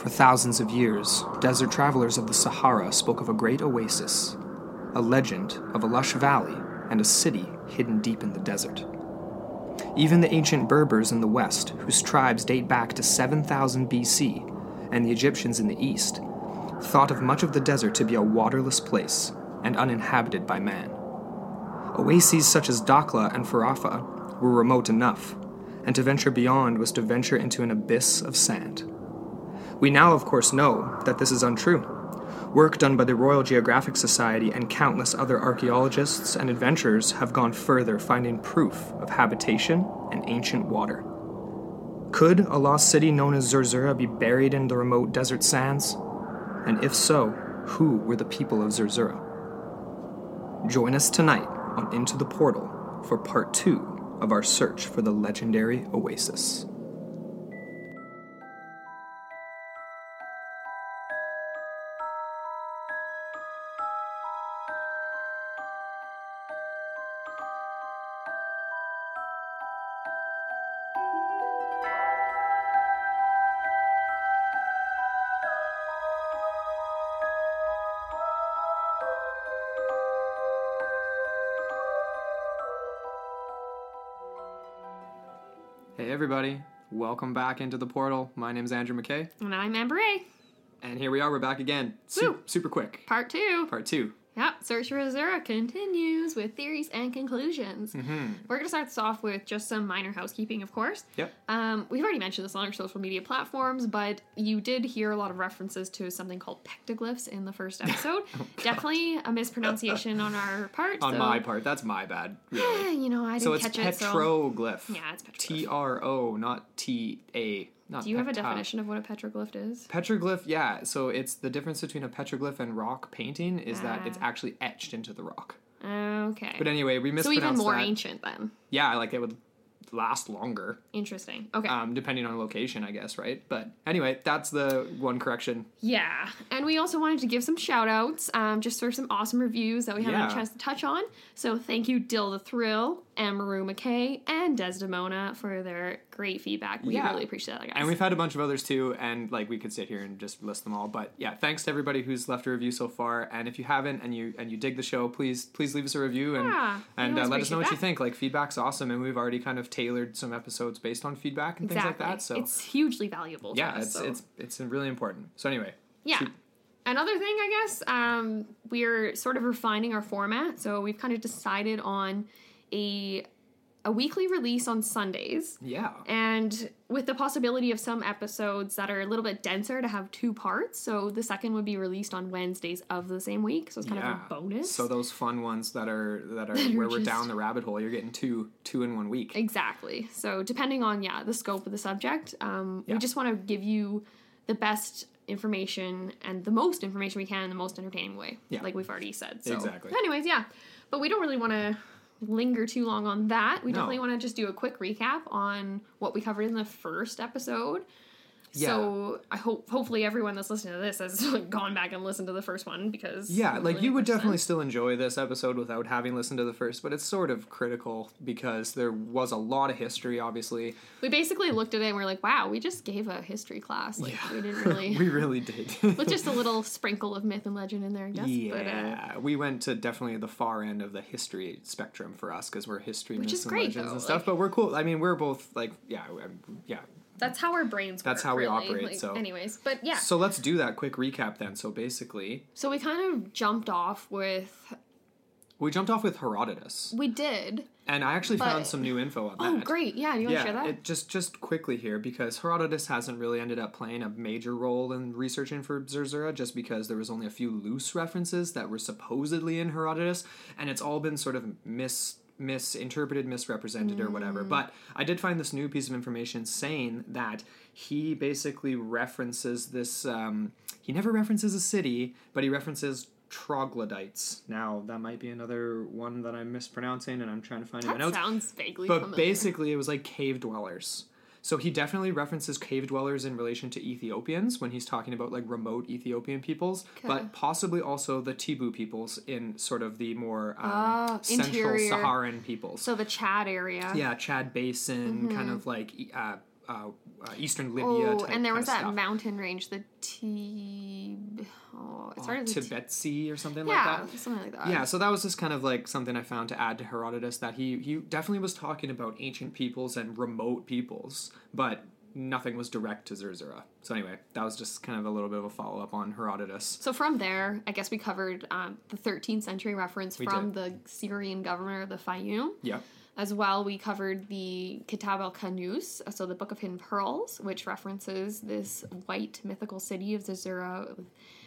For thousands of years, desert travelers of the Sahara spoke of a great oasis, a legend of a lush valley and a city hidden deep in the desert. Even the ancient Berbers in the west, whose tribes date back to 7000 BC, and the Egyptians in the east, thought of much of the desert to be a waterless place and uninhabited by man. Oases such as Dakhla and Farafra were remote enough, and to venture beyond was to venture into an abyss of sand. We now, of course, know that this is untrue. Work done by the Royal Geographic Society and countless other archaeologists and adventurers have gone further, finding proof of habitation and ancient water. Could a lost city known as Zerzura be buried in the remote desert sands? And if so, who were the people of Zerzura? Join us tonight on Into the Portal for part two of our search for the legendary oasis. Everybody. Welcome back into the portal. My name is Andrew McKay, And I'm Amber Rae and here we are. We're back again. Su- super quick. Part two. Part two. Yep, Search for Zerzura continues with theories and conclusions. Mm-hmm. We're going to start this off with just some minor housekeeping, of course. Yep. Um, we've already mentioned this on our social media platforms, but you did hear a lot of references to something called pectoglyphs in the first episode. Definitely a mispronunciation on our part. On so- my part, that's my bad. Really. You know, I didn't so catch it. So it's petroglyph. Yeah, it's petroglyph. T R O, not T A. Not do you have a definition of what a petroglyph is? Petroglyph, yeah. So it's the difference between a petroglyph and rock painting is that it's Ah. actually etched into the rock. Okay. But anyway, we so mispronounced even more that. ancient then. Yeah, like it would last longer, Interesting. Okay. um, depending on location, I guess, right? But anyway, that's the one correction. Yeah, and we also wanted to give some shout outs um, just for some awesome reviews that we haven't had a chance to touch on. So thank you, Dill the Thrill, and Maru McKay, and Desdemona for their great feedback. We Yeah. really appreciate that, guys. And we've had a bunch of others too, and like we could sit here and just list them all. But yeah, thanks to everybody who's left a review so far. And if you haven't and you and you dig the show, please please leave us a review and Yeah, and uh, let us know what you think. Like feedback's awesome, and we've already kind of tailored some episodes based on feedback and exactly. things like that. So it's hugely valuable. To yeah, us, it's so- it's it's really important. So anyway, yeah. Another thing, I guess, um, we're sort of refining our format. So we've kind of decided on a a weekly release on Sundays. yeah. and with the possibility of some episodes that are a little bit denser to have two parts. So the second would be released on Wednesdays of the same week, so it's kind yeah. of a bonus. So those fun ones that are that are That are where we're down the rabbit hole, you're getting two two in one week. exactly. So depending on yeah the scope of the subject, um, Yeah. we just want to give you the best information and the most information we can in the most entertaining way. Yeah. like we've already said. So Exactly. Anyways, yeah, but we don't really want to linger too long on that. We No. definitely want to just do a quick recap on what we covered in the first episode. So I hope hopefully everyone that's listening to this has gone back and listened to the first one because Yeah, like you would definitely sense. still enjoy this episode without having listened to the first, but it's sort of critical because there was a lot of history, obviously. We basically looked at it and we are like, wow, we just gave a history class. Like we didn't really we really did. with just a little sprinkle of myth and legend in there, I guess. But uh, yeah, we went to definitely the far end of the history spectrum for us because we're history Which myths is and great, legends though, and stuff. like- But we're cool. I mean, we're both like, yeah, yeah. That's how our brains work. That's work, how we really. operate, Like, so- anyways, but yeah. So let's do that quick recap then. So basically, So we kind of jumped off with we jumped off with Herodotus, we did. and I actually found some new info on oh, that. Oh great. Yeah, you want to share that? it, just just quickly here because Herodotus hasn't really ended up playing a major role in researching for Zerzura just because there was only a few loose references that were supposedly in Herodotus, and it's all been sort of mis misinterpreted, misrepresented, or Mm. whatever. But I did find this new piece of information saying that he basically references this. Um, he never references a city, but he references troglodytes. Now that might be another one that I'm mispronouncing, and I'm trying to find that notes sounds vaguely but familiar. basically it was like cave dwellers so he definitely references cave dwellers in relation to ethiopians when he's talking about like remote ethiopian peoples Okay. but possibly also the tibu peoples in sort of the more um, Ah, central interior. saharan peoples so the Chad area. yeah chad basin Mm-hmm. kind of like uh, uh, uh, eastern Libya. Oh, and there was that stuff. mountain range, the T. Oh, it Uh, started with T- Tibet or something Yeah, like that. something like that. Yeah, so that was just kind of like something I found to add to Herodotus that he he definitely was talking about ancient peoples and remote peoples, but nothing was direct to Zerzura. So anyway, that was just kind of a little bit of a follow up on Herodotus. So from there, I guess we covered um, the 13th century reference We from the Syrian governor of the Fayoum. Yeah. As well, we covered the Kitab al Kanus, so the Book of Hidden Pearls, which references this white mythical city of Zerzura.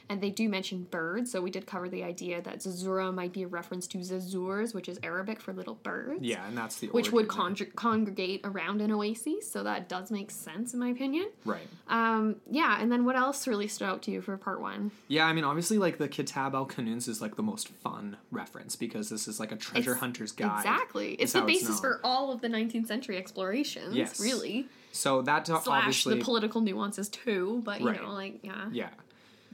And they do mention birds, so we did cover the idea that Zazura might be a reference to Zazurs, which is Arabic for little birds. Yeah, and that's the Which would con- congregate around an oasis, so that does make sense in my opinion. Right. Um, yeah, and then what else really stood out to you for part one? Yeah, I mean, obviously, like the Kitab al Kanuns is like the most fun reference because this is like a treasure It's- hunter's guide. Exactly. It's the basis known. for all of the 19th century explorations, Yes. really. So that to- Slash obviously, the political nuances too, but you Right. know, like, yeah. yeah,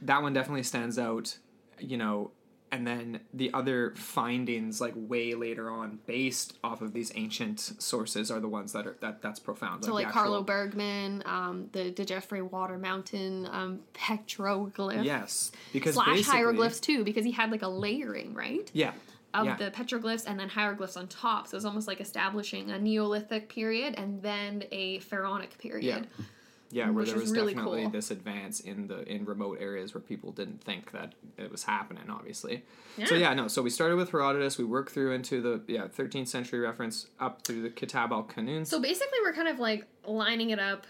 that one definitely stands out. You know, and then the other findings, like way later on, based off of these ancient sources, are the ones that are that that's profound. So the like actual- Carlo Bergmann, um, the Djedefre Water Mountain um, petroglyph. Yes, because Slash hieroglyphs too, because he had like a layering, right? Yeah. Of yeah. the petroglyphs and then hieroglyphs on top. So it's almost like establishing a Neolithic period and then a pharaonic period. Yeah, Mm, where which there is was really definitely cool. this advance in the in remote areas where people didn't think that it was happening. Obviously, yeah. so Yeah. yeah, no. So we started with Herodotus. We worked through into the yeah 13th century reference up through the Kitab al Kanun. So basically, we're kind of like lining it up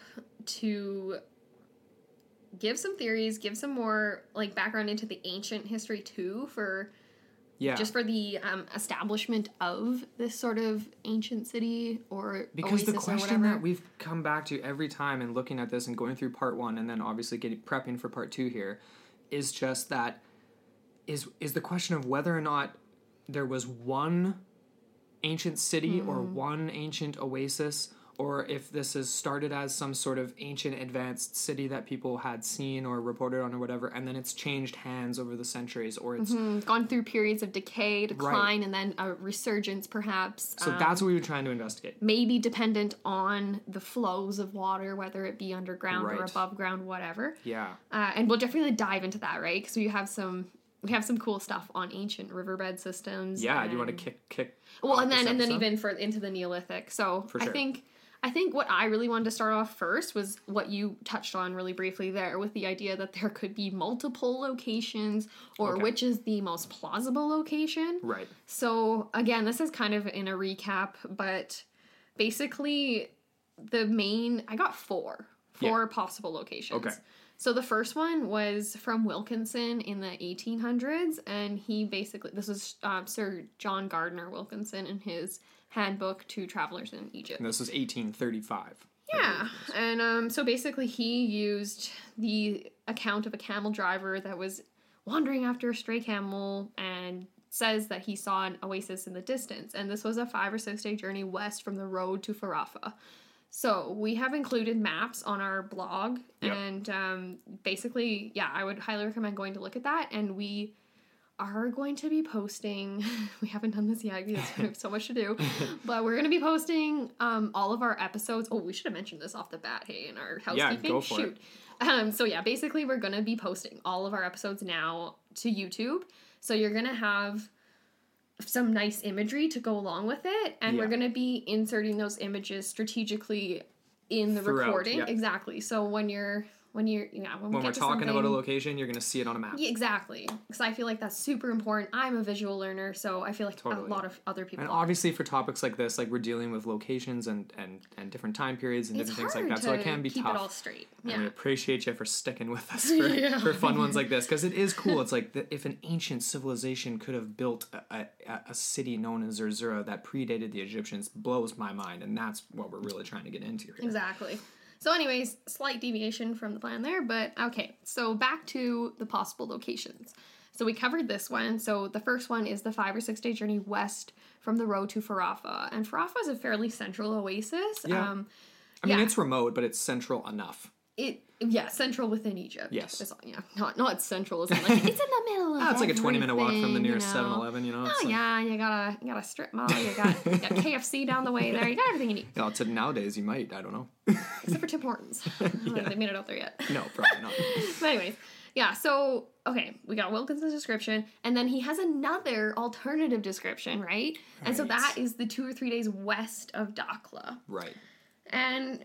to give some theories, give some more like background into the ancient history too, for yeah, just for the um, establishment of this sort of ancient city or because the question that we've come back to every time and looking at this and going through part one and then obviously getting prepping for part two here is just that is is the question of whether or not there was one ancient city or Hmm. one ancient oasis or if this has started as some sort of ancient advanced city that people had seen or reported on or whatever and then it's changed hands over the centuries or it's Mm, gone through periods of decay, decline, and then a resurgence, perhaps. so um, that's what we were trying to investigate maybe dependent on the flows of water, whether it be underground or above ground, whatever. yeah Uh, and we'll definitely dive into that, right? Because we have some we have some cool stuff on ancient riverbed systems. yeah do you want to kick kick Well, and then and then even for into the Neolithic. So For I think I think what I really wanted to start off first was what you touched on really briefly there, with the idea that there could be multiple locations, or Okay. which is the most plausible location. right So again, this is kind of in a recap, but basically the main I got four. Four possible locations. Okay. So the first one was from Wilkinson in the 1800s, and he basically this is um, Sir John Gardner Wilkinson and his handbook to travelers in Egypt. and this was 1835 Yeah, and um, so basically, he used the account of a camel driver that was wandering after a stray camel and says that he saw an oasis in the distance. And this was a five or six day journey west from the road to Farafra. So we have included maps on our blog, Yep. and um, basically, yeah, I would highly recommend going to look at that. And we are going to be posting. We haven't done this yet because we have so much to do, but we're going to be posting um, all of our episodes. Oh, we should have mentioned this off the bat. Hey, in our Yeah, housekeeping, go for shoot. Um, so yeah, basically, we're going to be posting all of our episodes now to YouTube. So you're going to have some nice imagery to go along with it, and we're going to be inserting those images strategically in the Throughout, recording. yeah. Exactly. So when you're when you're yeah when, we when get we're to talking about a location you're going to see it on a map yeah, exactly. Because I feel like that's super important. I'm a visual learner, so I feel like Totally. a lot of other people And are. obviously, for topics like this, like we're dealing with locations and and, and different time periods and it's different things like that, so it can be keep tough. it all straight. And Yeah. we appreciate you for sticking with us for, Yeah. for fun ones like this because it is cool. It's like the, if an ancient civilization could have built a, a, a city known as Zerzura that predated the Egyptians blows my mind, and that's what we're really trying to get into here. Exactly. So, anyways, slight deviation from the plan there, but okay. So, back to the possible locations. So, we covered this one. So, the first one is the five or six day journey west from the road to Farafra. And Farafra is a fairly central oasis. Yeah. Um, I mean, yeah. it's remote, but it's central enough. It yeah central within Egypt. Yes. It's, yeah, not not central. It's like it's in the middle of. Ah, it's like a 20 minute walk from the you nearest know. 7 Eleven, you know? Oh like- yeah, you got a you got a strip mall. You got, you got KFC down the way there. You got everything you need, Yeah, to nowadays you might, I don't know. except for Tim Hortons. Don't They made it out there yet. no, probably not. But anyways, yeah. So okay, we got Wilkinson's description, and then he has another alternative description, right? And so that is the two or three days west of Dakhla. Right. And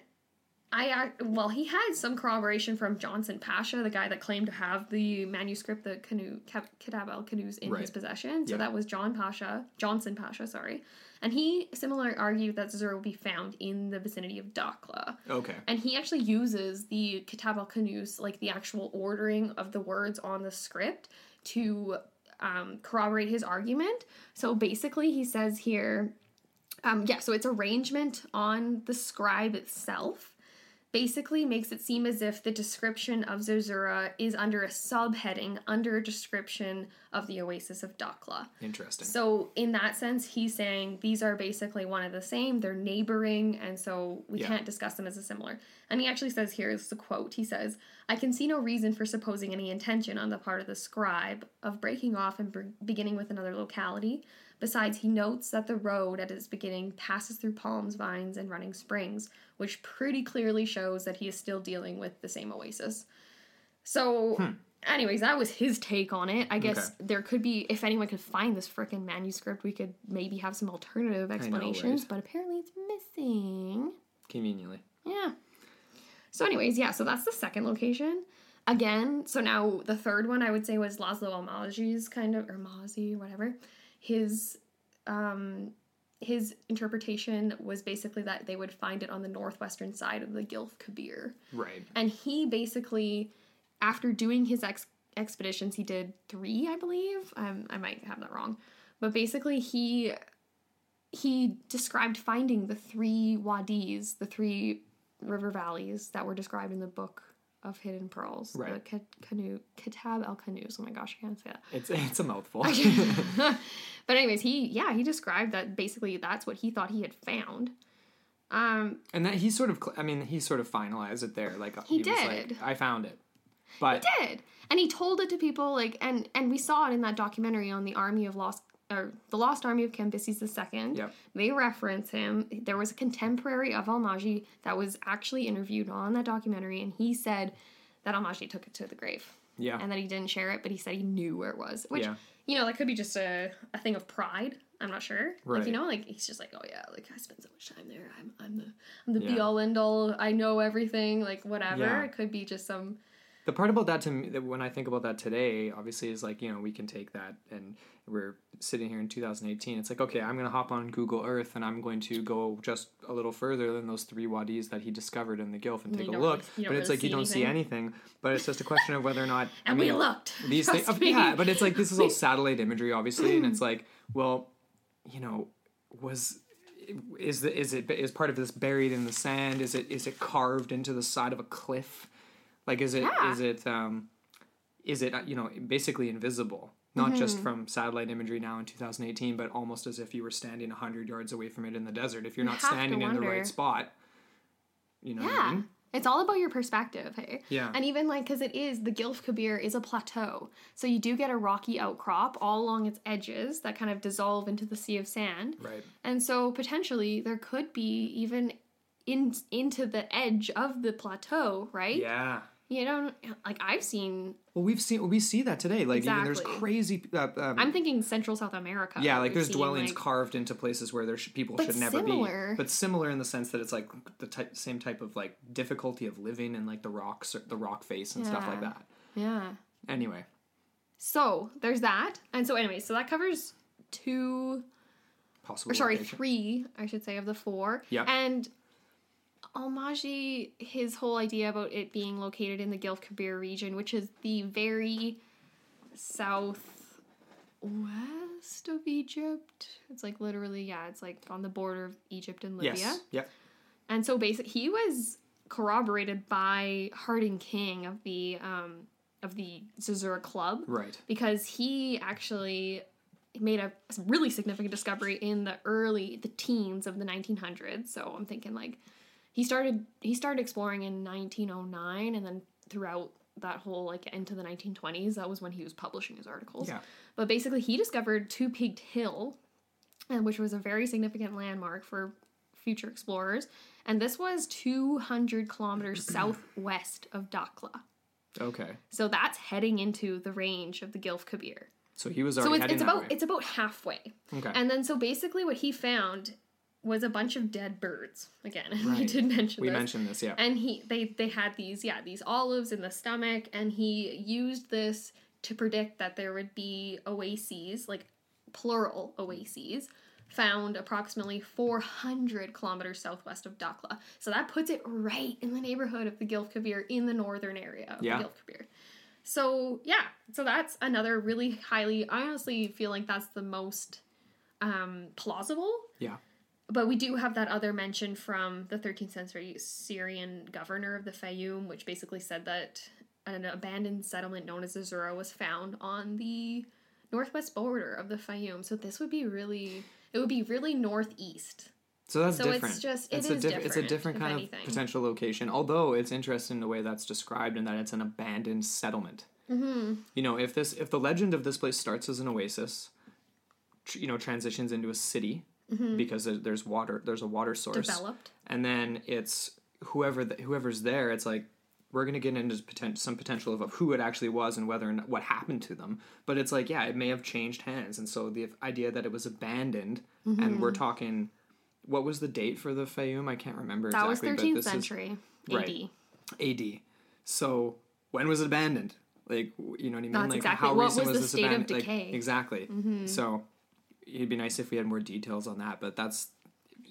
I well, he had some corroboration from Johnson Pasha, the guy that claimed to have the manuscript, the canoe Kitab el Canoes in his possession. So Yeah. that was John Pasha, Johnson Pasha, sorry. And he similarly argued that Zazur will be found in the vicinity of Dakhla. Okay. And he actually uses the Kitab Kanus, like the actual ordering of the words on the script, to um, corroborate his argument. So basically, he says here, um, yeah, so it's arrangement on the scribe itself. Basically, makes it seem as if the description of Zerzura is under a subheading under a description of the oasis of Dakhla. Interesting. So in that sense, he's saying these are basically one of the same. They're neighboring, and so we Yeah. can't discuss them as a similar. And he actually says here is the quote. He says, "I can see no reason for supposing any intention on the part of the scribe of breaking off and be- beginning with another locality. Besides, he notes that the road at its beginning passes through palms, vines, and running springs, which pretty clearly shows that he is still dealing with the same oasis." So, hmm. anyways, that was his take on it. I guess Okay. there could be, if anyone could find this freaking manuscript, we could maybe have some alternative explanations, but apparently it's missing. Conveniently. Yeah. So, anyways, yeah, so that's the second location. Again, so now the third one I would say was Laszlo Almásy's kind of, or Mazi, whatever. His, um, his interpretation was basically that they would find it on the northwestern side of the Gilf Kabir. Right. And he basically, after doing his ex- expeditions, he did three, I believe. Um, I might have that wrong, but basically he he described finding the three wadis, the three river valleys that were described in the book of Hidden Pearls, the Right. Ka- canoe Kitab el Canoes. Oh my gosh, I can't say that. It's it's a mouthful. but anyways, he yeah he described that basically that's what he thought he had found. Um, and that he sort of, cl- I mean, he sort of finalized it there. Like He was like, did. I found it, but he did and he told it to people like and and we saw it in that documentary on the army of lost or the lost army of cambyses II. Yep. they reference him there was a contemporary of almásy that was actually interviewed on that documentary and he said that almásy took it to the grave yeah, and that he didn't share it but he said he knew where it was which Yeah. you know that could be just a, a thing of pride i'm not sure Right. like you know like he's just like oh yeah like i spent so much time there i'm, I'm the i'm the Yeah. be all end all i know everything like whatever Yeah. it could be just some the part about that to me that when I think about that today, obviously is like you know we can take that and we're sitting here in 2018. It's like okay, I'm gonna hop on Google Earth and I'm going to go just a little further than those three wadis that he discovered in the Gulf and take a look. really- but it's really like you don't see anything. anything. But it's just a question of whether or not. and I mean, we looked these things. Yeah, but it's like this is all satellite imagery, obviously, and it's like, well, you know, was is the is it is part of this buried in the sand? Is it is it carved into the side of a cliff? Like, is it is Yeah. it um, is it uh, you know basically invisible? Not Mm-hmm. just from satellite imagery now in 2018, but almost as if you were standing 100 yards away from it in the desert. If you're You not standing in the right spot, you know what I Yeah. mean? It's all about your perspective, hey? Yeah. And even like, because it is, the Gilf Kabir is a plateau. So you do get a rocky outcrop all along its edges that kind of dissolve into the sea of sand. Right. And so potentially there could be even in into the edge of the plateau, right? Yeah. You know, like I've seen, Well, we've seen we see that today. Like even there's crazy. Uh, um, I'm thinking Central South America. Yeah, like there's dwellings like- carved into places where there sh- people should never similar. be. But similar in the sense that it's like the type, same type of like difficulty of living and like the rocks, the rock face and stuff like that. Yeah. Anyway, So there's that. And so, anyway, so that covers two possible. or sorry, location. three, I should say, of the four. Yeah. And Almásy, his whole idea about it being located in the Gilf Kabir region, which is the very southwest of Egypt. It's like literally, yeah, it's like on the border of Egypt and Libya. Yes. Yep. And so basically, he was corroborated by Harding King of the um, of the Zerzura Club Right. because he actually made a really significant discovery in the early the teens of the 1900s so i'm thinking like he started he started exploring in 1909 and then throughout that whole like into the 1920s that was when he was publishing his articles Yeah. but basically he discovered two peaked hill and which was a very significant landmark for future explorers and this was 200 kilometers southwest of dakhla Okay. so that's heading into the range of the gilf kabir So he was so it's, it's about way. it's about halfway Okay. and then so basically what he found was a bunch of dead birds again we did mention we this mentioned this, yeah. and he they they had these yeah these olives in the stomach and he used this to predict that there would be oases like plural oases found approximately 400 kilometers southwest of Dakhla. So that puts it right in the neighborhood of the Gilf Kabir in the northern area of Yeah. the Gilf Kabir. So yeah, so that's another really highly I honestly feel like that's the most um plausible yeah. But we do have that other mention from the 13th century Syrian governor of the Fayoum, which basically said that an abandoned settlement known as the Zura was found on the northwest border of the Fayoum. So this would be really, it would be really northeast. So that's So it's just- it it's is a diff- it's a different, different kind anything. of potential location. Although it's interesting the way that's described in that it's an abandoned settlement. Mm-hmm. You know, if this if the legend of this place starts as an oasis, tr- you know, transitions into a city because there's water, there's a water source, Developed. and then it's whoever the, whoever's there. It's like we're gonna get into poten- some potential of who it actually was and whether not, what happened to them. But it's like, yeah, it may have changed hands, and so the idea that it was abandoned, and Mm-hmm. we're talking, what was the date for the Fayum? I can't remember That was exactly. 13th but this century Right. AD. is AD. So when was it abandoned? Like, you know what I mean? That's like, exactly- how what recent was the this state of abandoned? Like, decay? Mm-hmm. exactly. So it'd be nice if we had more details on that, but that's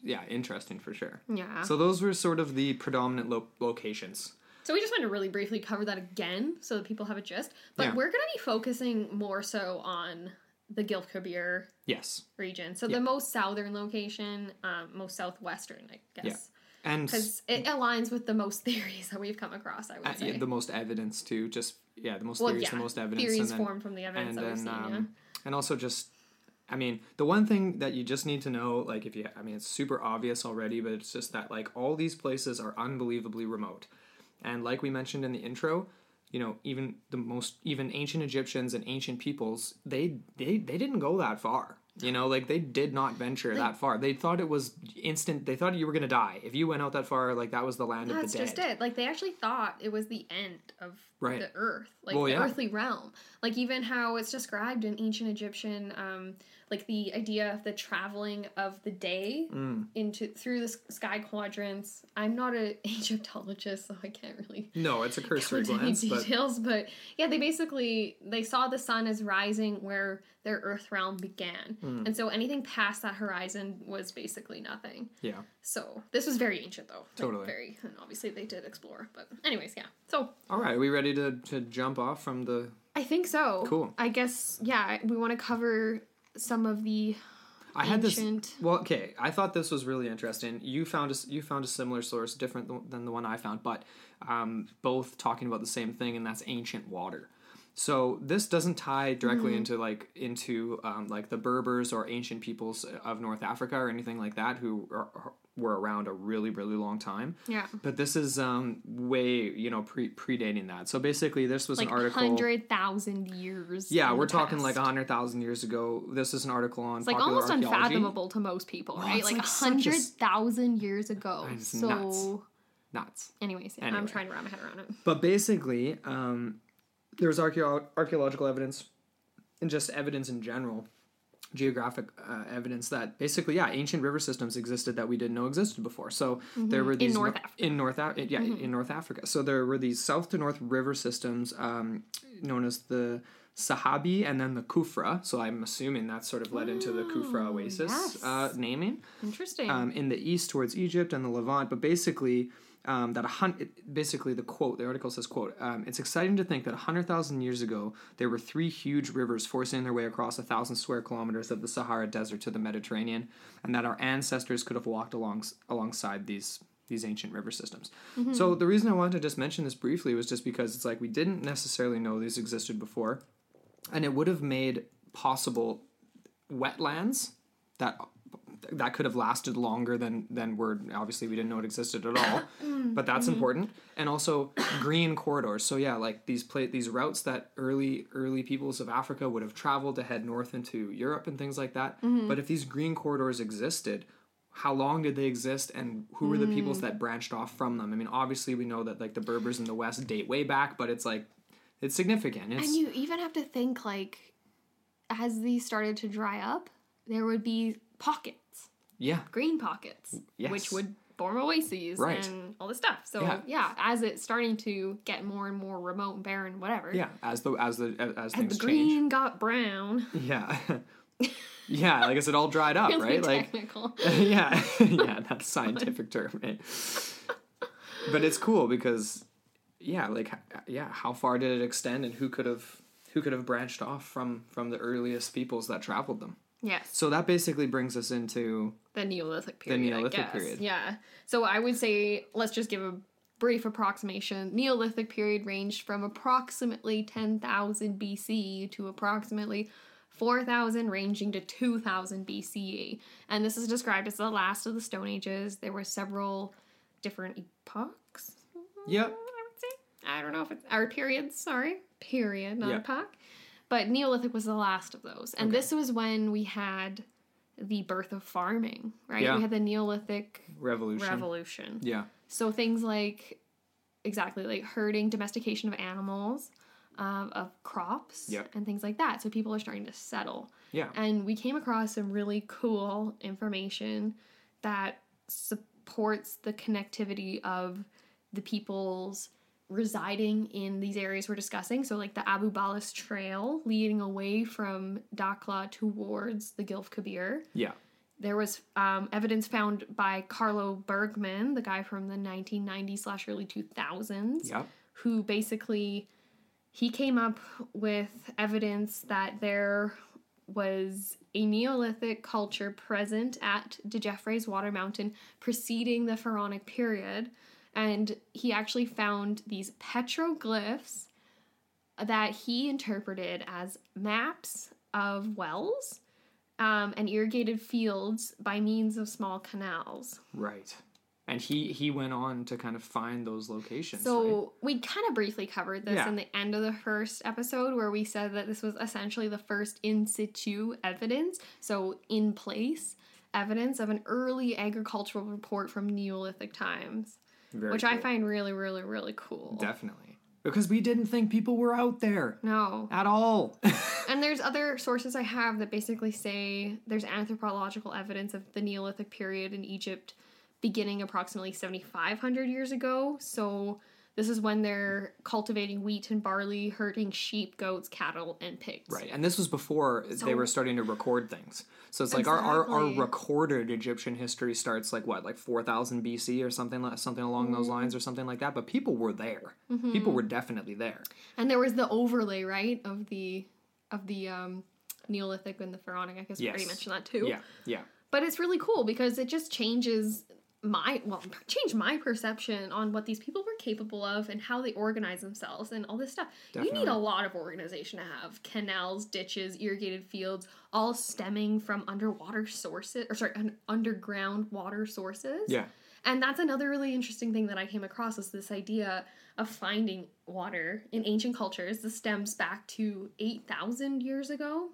yeah, interesting for sure. Yeah. So those were sort of the predominant lo- locations. So we just want to really briefly cover that again so that people have a gist. But Yeah. we're going to be focusing more so on the Gilf Kabir Yes. region. So Yeah. the most southern location, um, most southwestern, I guess. Yeah. And Because it aligns with the most theories that we've come across, I would uh, say. yeah, the most evidence too. Just yeah, the most well, theories, yeah, the most evidence, theories and then, formed from the evidence and then seen. um, and also just I mean, the one thing that you just need to know, like if you, I mean, it's super obvious already, but it's just that like all these places are unbelievably remote, and like we mentioned in the intro, you know, even the most, even ancient Egyptians and ancient peoples, they they they didn't go that far. You know, like they did not venture that far. They thought it was instant. They thought you were gonna die if you went out that far. Like that was the land of the dead. That's just it. Like they actually thought it was the end of Right. the earth, like Well, the yeah. earthly realm. Like even how it's described in ancient Egyptian, um, like the idea of the traveling of the day Mm. into through the sky quadrants. I'm not an Egyptologist, so I can't really No, it's a cursory into any glance, but details, but yeah, they basically they saw the sun as rising where their Earth realm began, Hmm. and so anything past that horizon was basically nothing. yeah. So this was very ancient, though. Like, Totally. very, and obviously they did explore, but anyways, yeah. So All right, are we ready to, to jump off from the? I think so. Cool. I guess yeah, we want to cover some of the I had this. Well, okay, I thought this was really interesting. You found a you found a similar source, different than the one I found, but um, both talking about the same thing, and that's ancient water. So this doesn't tie directly Mm-hmm. into like into um, like the Berbers or ancient peoples of North Africa or anything like that who are- were around a really really long time. Yeah. But this is um, way you know pre predating that. So basically, this was Like an article. hundred thousand years. Yeah, we're talking past. like a hundred thousand years ago. This is an article on It's like almost unfathomable to most people, Well, right? Like a like hundred s- years ago. So, nuts. Nuts. anyways, yeah, Anyway. I'm trying to wrap my head around it. But basically, um, there's archeo- archaeological evidence and just evidence in general, geographic uh, evidence that basically, yeah, ancient river systems existed that we didn't know existed before. So there were these North nor- Africa. Mm-hmm. in North Af- yeah in North Africa. So there were these south to north river systems um, known as the Sahabi and then the Kufra. So I'm assuming that sort of led into the Kufra oasis yes. uh, naming Interesting. um, in the east towards Egypt and the Levant. But basically, um, that a basically the quote, the article says, "quote um, It's exciting to think that hundred thousand years ago there were three huge rivers forcing their way across a thousand square kilometers of the Sahara Desert to the Mediterranean, and that our ancestors could have walked along alongside these." These ancient river systems. So the reason I wanted to just mention this briefly was just because it's like we didn't necessarily know these existed before, and it would have made possible wetlands that that could have lasted longer than than we're obviously we didn't know it existed at all. Mm, but that's mm-hmm. important. And also green corridors. So yeah, like these pla- these routes that early early peoples of Africa would have traveled to head north into Europe and things like that. Mm-hmm. But if these green corridors existed, how long did they exist and who were the Mm. peoples that branched off from them? I mean, obviously we know that like the Berbers in the west date way back, but it's like it's significant. It's And you even have to think like as these started to dry up, there would be pockets, yeah. green pockets, Yes. which would form oases Right. and all this stuff. So Yeah. yeah. as it's starting to get more and more remote and barren, whatever. Yeah, as the as the as, as As things the change. green got brown. Yeah. yeah, like I it all dried up, Really right? Like technical. yeah, yeah, that's scientific term, right? But it's cool because, yeah, like yeah, how far did it extend, and who could have who could have branched off from from the earliest peoples that traveled them? Yes. So that basically brings us into the Neolithic period. The Neolithic period. Yeah. So I would say let's just give a brief approximation. Neolithic period ranged from approximately 10,000 BCE to approximately 4,000, ranging to 2,000 BCE. And this is described as the last of the Stone Ages. There were several different epochs. Yep. I would say. I don't know if it's our periods. Sorry, period, not Yeah. epoch. But Neolithic was the last of those, and Okay. this was when we had the birth of farming. Right, Yeah. we had the Neolithic revolution. revolution. Yeah, So things like exactly like herding, domestication of animals, um, of crops, Yep. and things like that. So people are starting to settle. yeah, And we came across some really cool information that supports the connectivity of the peoples residing in these areas we're discussing. So, like the Abu Balas Trail leading away from Dakhla towards the Gilf Kabir. yeah, There was um, evidence found by Carlo Bergmann, the guy from the 1990s slash early 2000s yeah, who basically he came up with evidence that there was a Neolithic culture present at Djedefre's Water Mountain preceding the Pharaonic period, and he actually found these petroglyphs that he interpreted as maps of wells um, and irrigated fields by means of small canals. right. And he he went on to kind of find those locations. So right? we kind of briefly covered this Yeah. in the end of the first episode where we said that this was essentially the first in situ evidence, so in place evidence of an early agricultural report from Neolithic times, Very which I find really, really, really cool. definitely because we didn't think people were out there No. at all. And there's other sources I have that basically say there's anthropological evidence of the Neolithic period in Egypt beginning approximately 7,500 years ago. So this is when they're cultivating wheat and barley, herding sheep, goats, cattle, and pigs. Right, and this was before they were starting to record things. So it's like our, our, our recorded Egyptian history starts like what, like four thousand BC or something like something along those Mm-hmm. lines or something like that. But people were there. People were definitely there. And there was the overlay, right, of the of the um, Neolithic and the Pharaonic. I guess we already mentioned that too. Yeah, yeah, But it's really cool because it just changes my well change my perception on what these people were capable of and how they organize themselves and all this stuff. You need a lot of organization to have canals, ditches, irrigated fields, all stemming from underwater sources or sorry, underground water sources. yeah. And that's another really interesting thing that I came across is this idea of finding water in ancient cultures. This stems back to 8,000 years ago.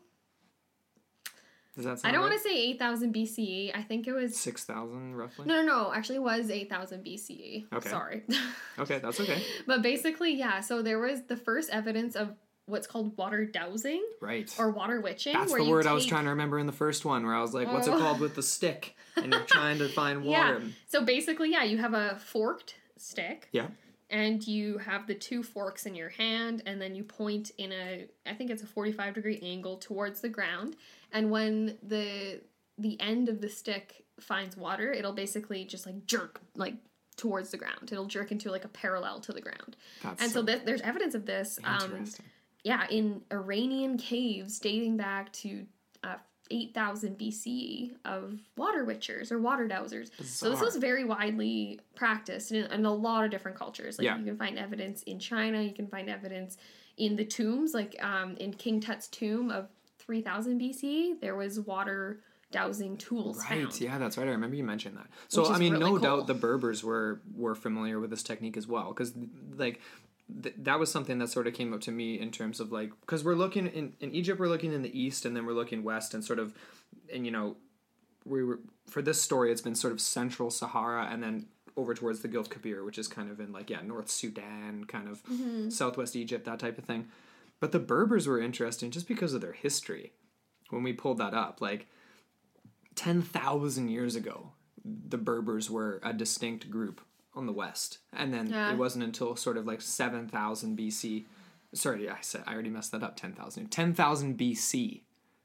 Does that I don't right? want to say 8,000 BCE. I think it was Six thousand roughly. no, no, no. Actually, it was 8,000 BCE. Okay. Sorry. Okay, that's okay. but basically, yeah. So there was the first evidence of what's called water dowsing Right. or water witching. That's the word I was trying to remember in the first one, where I was like, "What's it Oh. called with the stick?" And you're trying to find water. Yeah. water. So basically, yeah, you have a forked stick. Yeah. And you have the two forks in your hand and then you point in a i think it's a 45 degree angle towards the ground and when the the end of the stick finds water it'll basically just like jerk like towards the ground. It'll jerk into like a parallel to the ground. That's and so th- there's evidence of this um yeah in iranian caves dating back to uh, 8000 BCE of water witchers or water dowsers. So this was very widely practiced in, in a lot of different cultures. Like Yeah. you can find evidence in China, you can find evidence in the tombs, like um, in King Tut's tomb of 3000 BCE, there was water dowsing tools Right. found. Yeah, that's right. I remember you mentioned that. So I mean, really no cool. doubt the Berbers were were familiar with this technique as well, because like th- that was something that sort of came up to me in terms of like because we're looking in in Egypt, we're looking in the east, and then we're looking west, and sort of, and you know, we were for this story, it's been sort of central Sahara, and then over towards the Gilf Kabir, which is kind of in like yeah North Sudan, kind of mm-hmm. southwest Egypt, that type of thing. But the Berbers were interesting just because of their history. When we pulled that up, like 10,000 years ago, the Berbers were a distinct group on the west. And then Yeah. it wasn't until sort of like 7,000 BC. Sorry, I said I already messed that up. 10,000. 10,000 BC.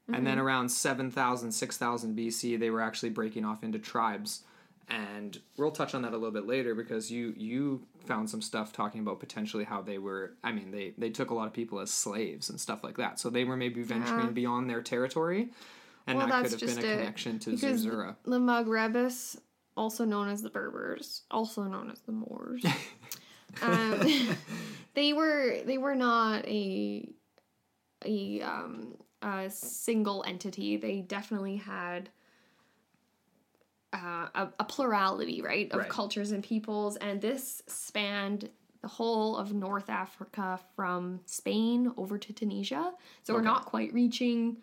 And then mm-hmm. around 7,000, 6,000 BC, they were actually breaking off into tribes. And we'll touch on that a little bit later because you you found some stuff talking about potentially how they were. I mean, they they took a lot of people as slaves and stuff like that. So they were maybe venturing Yeah. beyond their territory, and Well, that could have been a it, connection to because Zerzura. The Maghrebis, also known as the Berbers, also known as the Moors, um, they were they were not a a um, a single entity. They definitely had uh, a, a plurality, right, of Right. cultures and peoples, and this spanned the whole of North Africa from Spain over to Tunisia. So we're not quite reaching.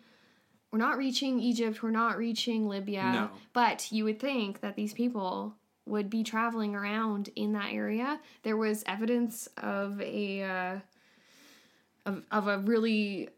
We're not reaching Egypt. We're not reaching Libya. No. But you would think that these people would be traveling around in that area. There was evidence of a uh, of of a really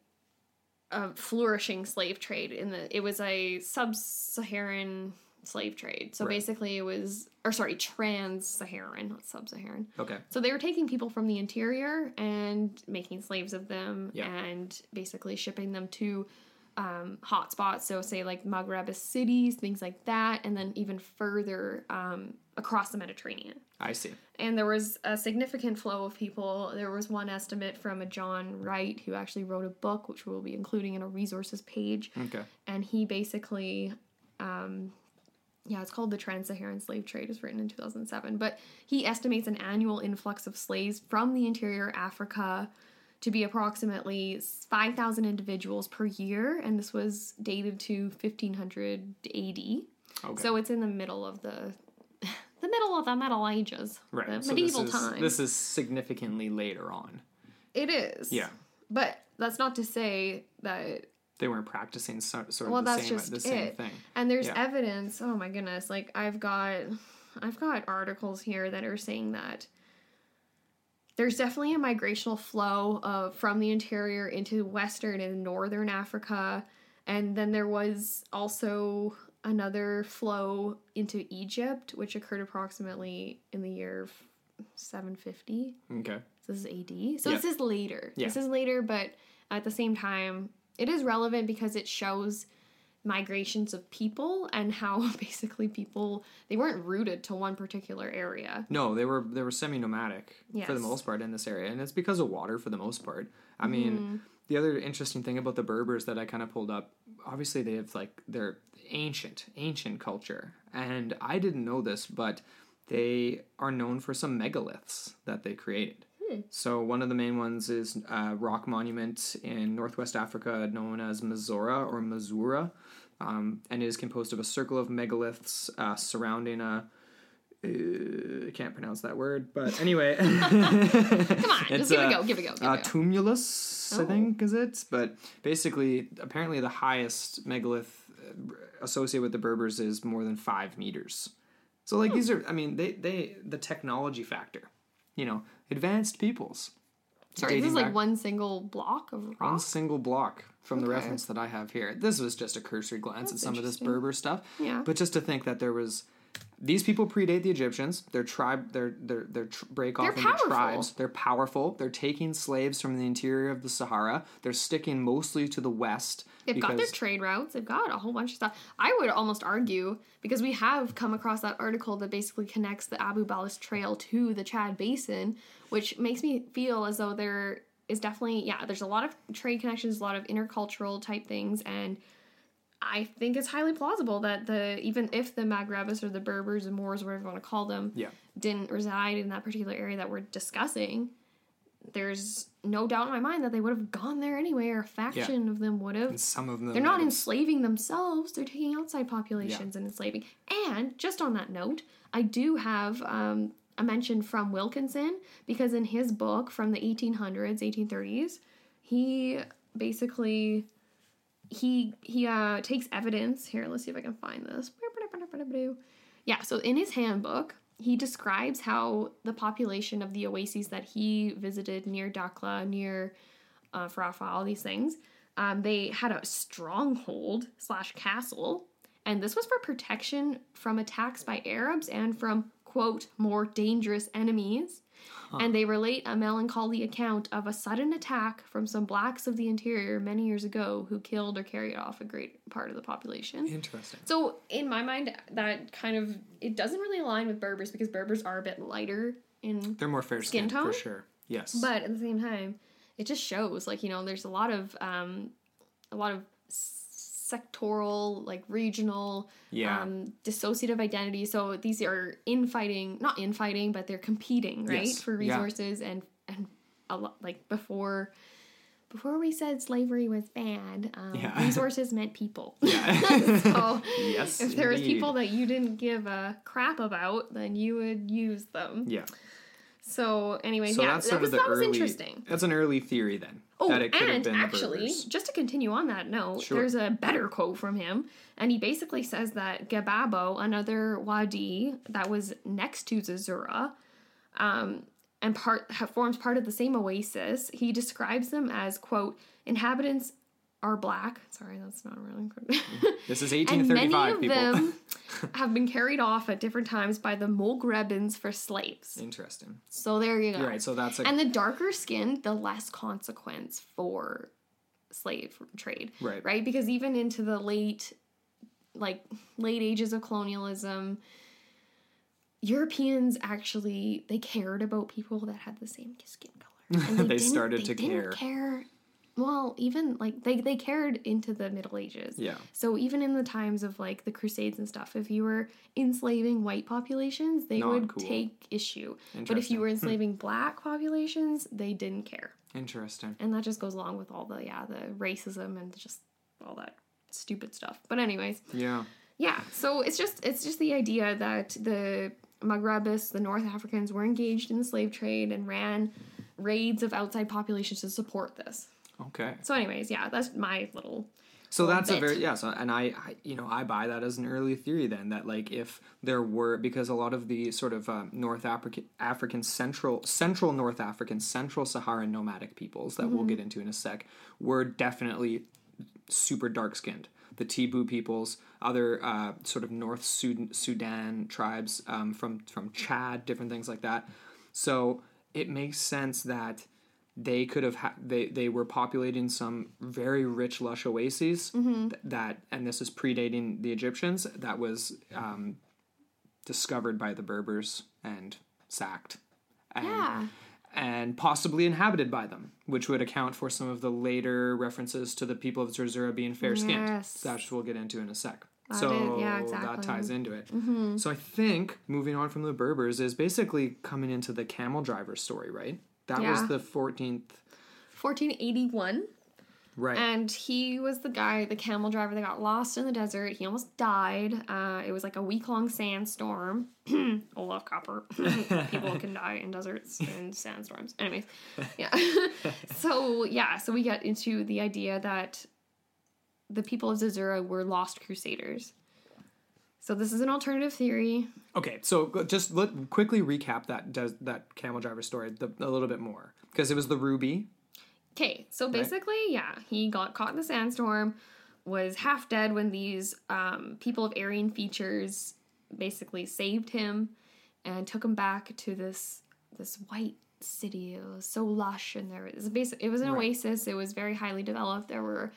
uh, flourishing slave trade in the. It was a sub-Saharan slave trade. So Right. basically, it was or sorry, trans-Saharan, not sub-Saharan. Okay. So they were taking people from the interior and making slaves of them Yeah. and basically shipping them to um, hotspots. So, say like Maghreb cities, things like that, and then even further um, across the Mediterranean. I see. And there was a significant flow of people. There was one estimate from a John Wright who actually wrote a book, which we'll be including in a resources page. Okay. And he basically, um, yeah, it's called The Trans Saharan Slave Trade. It was written in 2007. But he estimates an annual influx of slaves from the interior Africa to be approximately 5,000 individuals per year. And this was dated to 1500 AD. Okay. So it's in the middle of the. The middle of the Middle Ages, right. the so medieval this is, times. This is significantly later on. It is. Yeah. But that's not to say that They weren't practicing so, sort of well the that's same just the same it. thing. And there's Yeah. evidence. Oh my goodness! Like I've got, I've got articles here that are saying that there's definitely a migrational flow of from the interior into western and northern Africa, and then there was also another flow into Egypt, which occurred approximately in the year 750. Okay. So this is AD. So Yeah. this is later. Yeah. This is later, but at the same time, it is relevant because it shows migrations of people and how basically people they weren't rooted to one particular area. No, they were they were semi nomadic for the most part in this area, and it's because of water for the most part. I mean, Mm-hmm. the other interesting thing about the Berbers that I kind of pulled up, obviously they have like their ancient ancient culture, and I didn't know this, but they are known for some megaliths that they created. Hmm. So one of the main ones is a rock monument in northwest Africa known as Mazora or Mazura, um, and it is composed of a circle of megaliths uh, surrounding a. Uh, can't pronounce that word, but anyway. Come on, just give it a- go, give it a go, give uh, it a go. tumulus, I Oh. think, is it? But basically, apparently, the highest megalith uh, associated with the Berbers is more than five meters. So, like, these are, I mean, they, they, the technology factor, you know, advanced peoples. Sorry, this is like back- one single block of rock. One single block from the Okay. reference that I have here. This was just a cursory glance That's at some of this. Berber stuff. Yeah. But just to think that there was these people predate the Egyptians. They're tribe. their their they're they're tr- break off They're into powerful. tribes. They're powerful. They're taking slaves from the interior of the Sahara. They're sticking mostly to the west. They've got their trade routes. They've got a whole bunch of stuff. I would almost argue because we have come across that article that basically connects the Abu Balas Trail to the Chad Basin, which makes me feel as though there is definitely yeah. There's a lot of trade connections, a lot of intercultural type things, and I think it's highly plausible that the even if the Maghrebis or the Berbers or Moors, whatever you want to call them, Yeah. didn't reside in that particular area that we're discussing, there's no doubt in my mind that they would have gone there anyway, or a faction of them would have. And some of them They're not enslaving themselves, they're taking outside populations and enslaving. And just on that note, I do have um, a mention from Wilkinson because in his book from the 1800s, 1830s, he basically he he uh, takes evidence here. Let's see if I can find this. Yeah, so in his handbook, he describes how the population of the oases that he visited near Dakhla, near uh, Farafra, all these things, um, they had a stronghold slash castle, and this was for protection from attacks by Arabs and from quote more dangerous enemies. And they relate a melancholy account of a sudden attack from some blacks of the interior many years ago who killed or carried off a great part of the population. Interesting. So in my mind, that kind of it doesn't really align with Berbers because Berbers are a bit lighter in, They're more fair Skin skinned tone? for sure. Yes. but at the same time, it just shows like you know there's a lot of um, a lot of sectoral like regional Yeah. um, dissociative identity. So these are infighting, not infighting, but they're competing right Yes. for Yeah. resources and and a lot like before. Before we said slavery was bad, um, Yeah. resources meant people. Yeah. so yes. if there was people that you didn't give a crap about, then you would use them. Yeah. So, anyway, So yeah, that's that was, that was early. interesting. That's an early theory then. Oh, that it could have and actually, just to continue on that note, Sure. there's a better quote from him, and he basically says that Gebabo, another wadi that was next to Zerzura, um, and part forms part of the same oasis, he describes them as quote inhabitants are black. Sorry, that's not really. This is and many 1835 of people. them have been carried off at different times by the Mogrebins for slaves. Interesting. So there you go. You're right. So that's a And the darker skinned, the less consequence for slave trade. Right. Right? Because even into the late like late ages of colonialism, Europeans actually they cared about people that had the same skin color. And They didn't- started they to care. care. Well, even like they, they cared into the Middle Ages. yeah. So even in the times of like the Crusades and stuff, if you were enslaving white populations, they Not would cool. take issue. But if you were hmm. enslaving black populations, they didn't care. Interesting. And that just goes along with all the yeah, the racism and just all that stupid stuff. But anyways, Yeah. yeah, so it's just it's just the idea that the Maghrebis, the North Africans, were engaged in the slave trade and ran raids of outside populations to support this. Okay. So anyways, yeah, that's my little So little that's a very yeah. So and I, I you know I buy that as an early theory then that like if there were because a lot of the sort of um, North African African central central North African central Saharan nomadic peoples that we'll Mm-hmm. get into in a sec were definitely super dark skinned. The Tibu peoples, other uh, sort of North Sudan, Sudan tribes um, from from Chad, different things like that. So it makes sense that they could have ha- they they were populating some very rich lush oases Mm-hmm. th- that and this is predating the Egyptians that was um, discovered by the Berbers and sacked and Yeah. and possibly inhabited by them which would account for some of the later references to the people of Zerzura being fair skinned Yes. that's we'll get into in a sec That so is- yeah, that exactly. Mm-hmm. ties into it so I think moving on from the Berbers is basically coming into the camel driver story right that Yeah. was the 14th 1481 right. And he was the guy the camel driver that got lost in the desert. He almost died. Uh, it was like a week-long sandstorm. Olaf copper. People can die in deserts and sandstorms. Anyways yeah. So yeah so we get into the idea that the people of Zerzura were lost crusaders so this is an alternative theory Okay, so just let quickly recap that does that camel driver story the, a little bit more because it was the ruby. Okay, so basically, yeah, he got caught in the sandstorm, was half dead when these um, people of Aryan features basically saved him and took him back to this this white city. It was so lush, and there was basic. It was an Right. oasis. It was very highly developed. There were.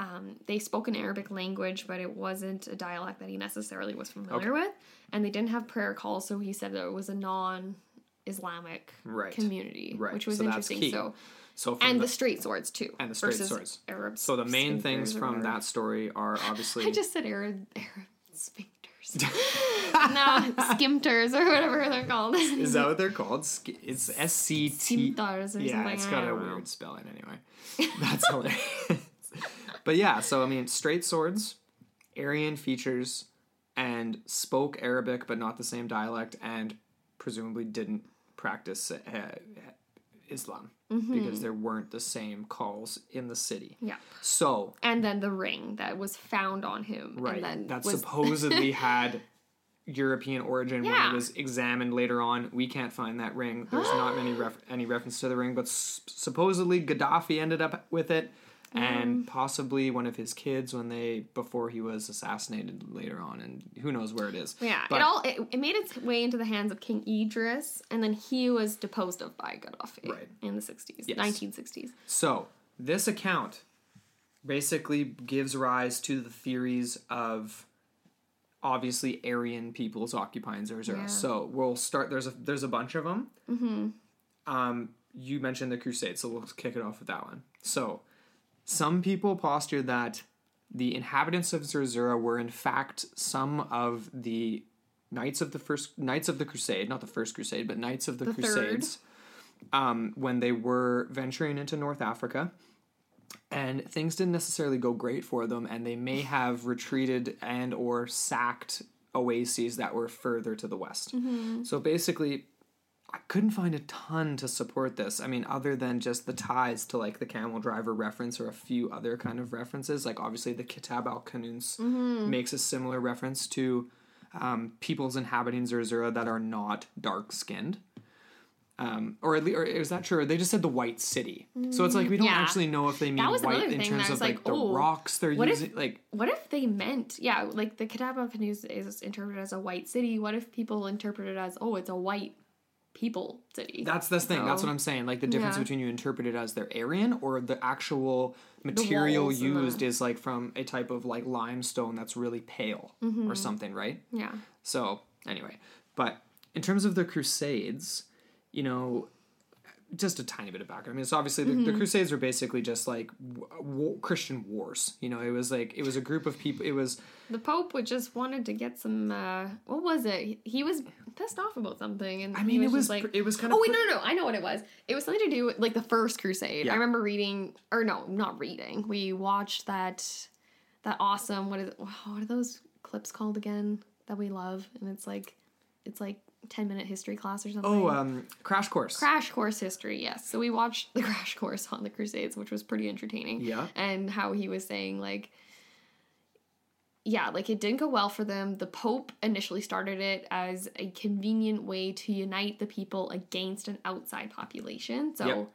Um, they spoke an Arabic language, but it wasn't a dialect that he necessarily was familiar with. And they didn't have prayer calls, so he said that it was a non Islamic Right. community, Right, which was so interesting. So, So and the, the straight swords too, And the straight versus swords. Arab. so the main things from that story are obviously I just said Arab Arab sphincters. no, skimters or whatever they're called. Is that what they're called? It's S C T. Or Yeah, something. it's got a know. weird spelling anyway. That's hilarious. but yeah, so I mean, straight swords, Aryan features, and spoke Arabic but not the same dialect, and presumably didn't practice uh, Islam Mm-hmm. because there weren't the same calls in the city. Yeah. So And then the ring that was found on him. right, And then that was, supposedly had European origin when Yeah. it was examined later on. We can't find that ring. There's not many ref- any reference to the ring, but s- supposedly Gaddafi ended up with it, Mm. and possibly one of his kids when they before he was assassinated later on, and who knows where it is. Yeah, But- it all it, it made its way into the hands of King Idris, and then he was deposed of by Gaddafi Right. in the sixties, nineteen sixties. So this account basically gives rise to the theories of obviously Aryan peoples occupying Zerzura. Yeah. So we'll start. There's a there's a bunch of them. Mm-hmm. Um, you mentioned the Crusades, so we'll kick it off with that one. So some people posture that the inhabitants of Zerzura were in fact some of the knights of the first knights of the Crusade, not the first Crusade, but knights of the, The. Crusades um, when they were venturing into North Africa. And things didn't necessarily go great for them, and they may have retreated and or sacked oases that were further to the west. So basically, I couldn't find a ton to support this. I mean, other than just the ties to like the camel driver reference or a few other kind of references. Like obviously, the Kitab al Kanuz makes a similar reference to um, peoples inhabiting Zerzura that are not dark skinned. Um, or at least, or is that true? They just said the white city, so it's like we don't Yeah. actually know if they mean white in terms of like, like, the oh, rocks they're what if- using. like, What if they meant, yeah, like the Kitab al Kanuz is interpreted as a white city. What if people interpret it as, oh, it's a white people city? That's this thing. That's what I'm saying. Like the difference Yeah. between you interpret it as they're Aryan or the actual material the- used is like from a type of like limestone that's really pale Mm-hmm. or something, right? yeah. So anyway, but in terms of the Crusades, you know, just a tiny bit of background. I mean, it's obviously the, Mm-hmm. the Crusades were basically just like war, Christian wars. You know, it was like it was a group of people. It was The Pope would just wanted to get some, uh, what was it? He- was pissed off about something. And I mean, he it was like, it was kind of. Oh wait, no, no, no! I know what it was. It was something to do with like the first Crusade. Yeah. I remember reading, or no, not reading. We watched that, that awesome. What is it? What are those clips called again that we love? And it's like, it's like ten minute history class or something. oh um, crash course. Crash Course History, yes. So we watched the Crash Course on the Crusades, which was pretty entertaining. Yeah. And how he was saying, like, yeah, like it didn't go well for them. The Pope initially started it as a convenient way to unite the people against an outside population. So, Yep.